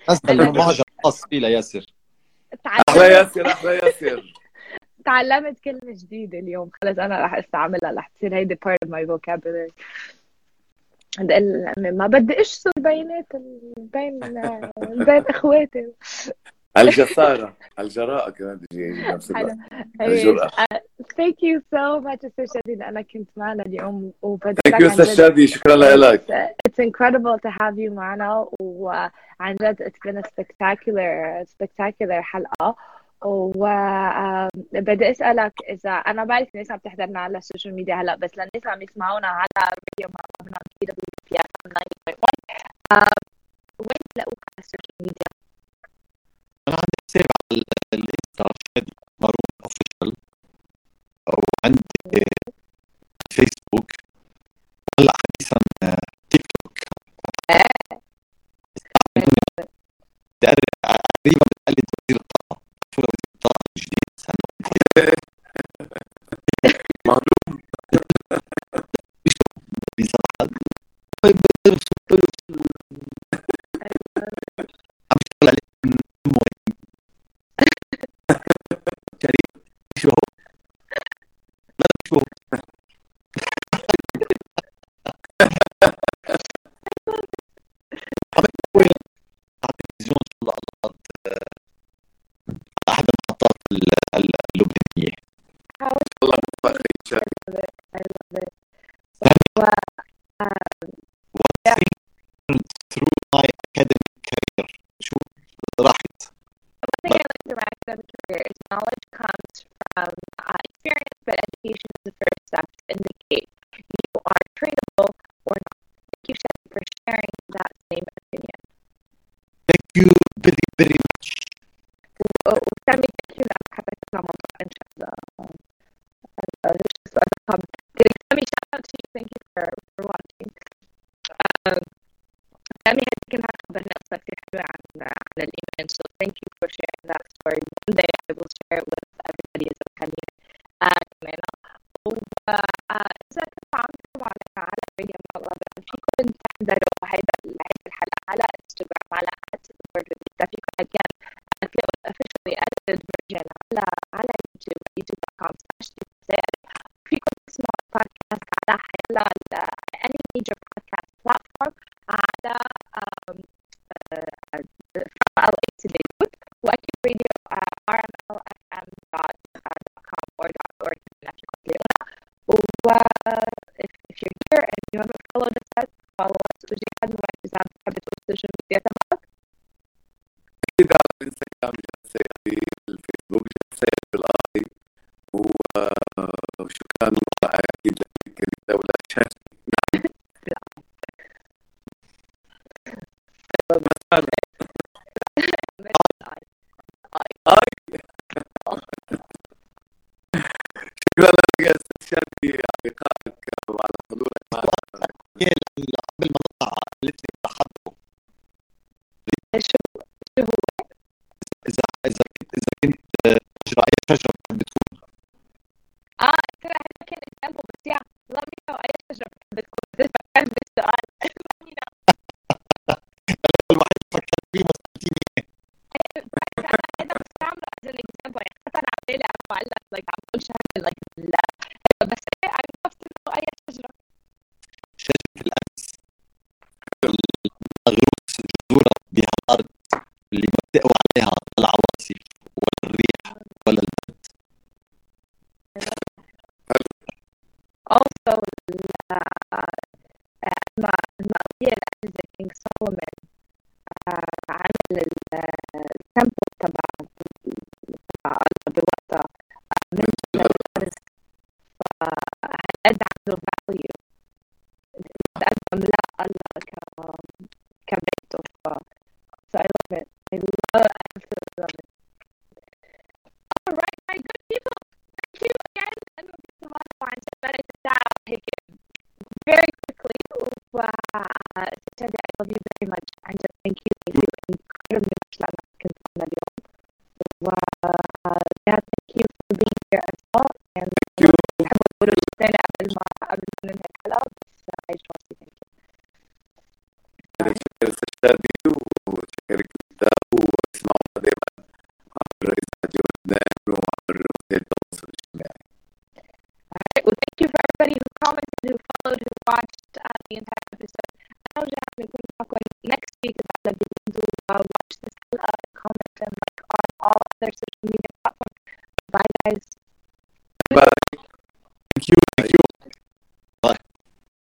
اسهل معجم خاص فيه. لياسر. أحلى ياسر أحلى ياسر. تعلمت كلمة جديدة اليوم. خلص أنا رح أستعملها رح تصير هيدي part of my vocabulary. ما بدي اشسر بينات بين بين إخواتي. الجسارة الجراءة كمان بتجي الوقت. الجرأة. thank you so much أستاذ شادي لانك كنت معنا اليوم وبدي thank you أستاذ شادي شكرا لك It's incredible to have you معنا وعن جد it's been a spectacular spectacular حلقة. وبدي أسألك إذا أنا بعرف الناس عم تحضرنا على ال social media هلأ بس للناس عم يسمعونا على مع برنامج BWBF 9.1 وين تلاقوك على ال social media؟ أنا عندي حساب على ال Insta شادي مارون official وعندي فيسبوك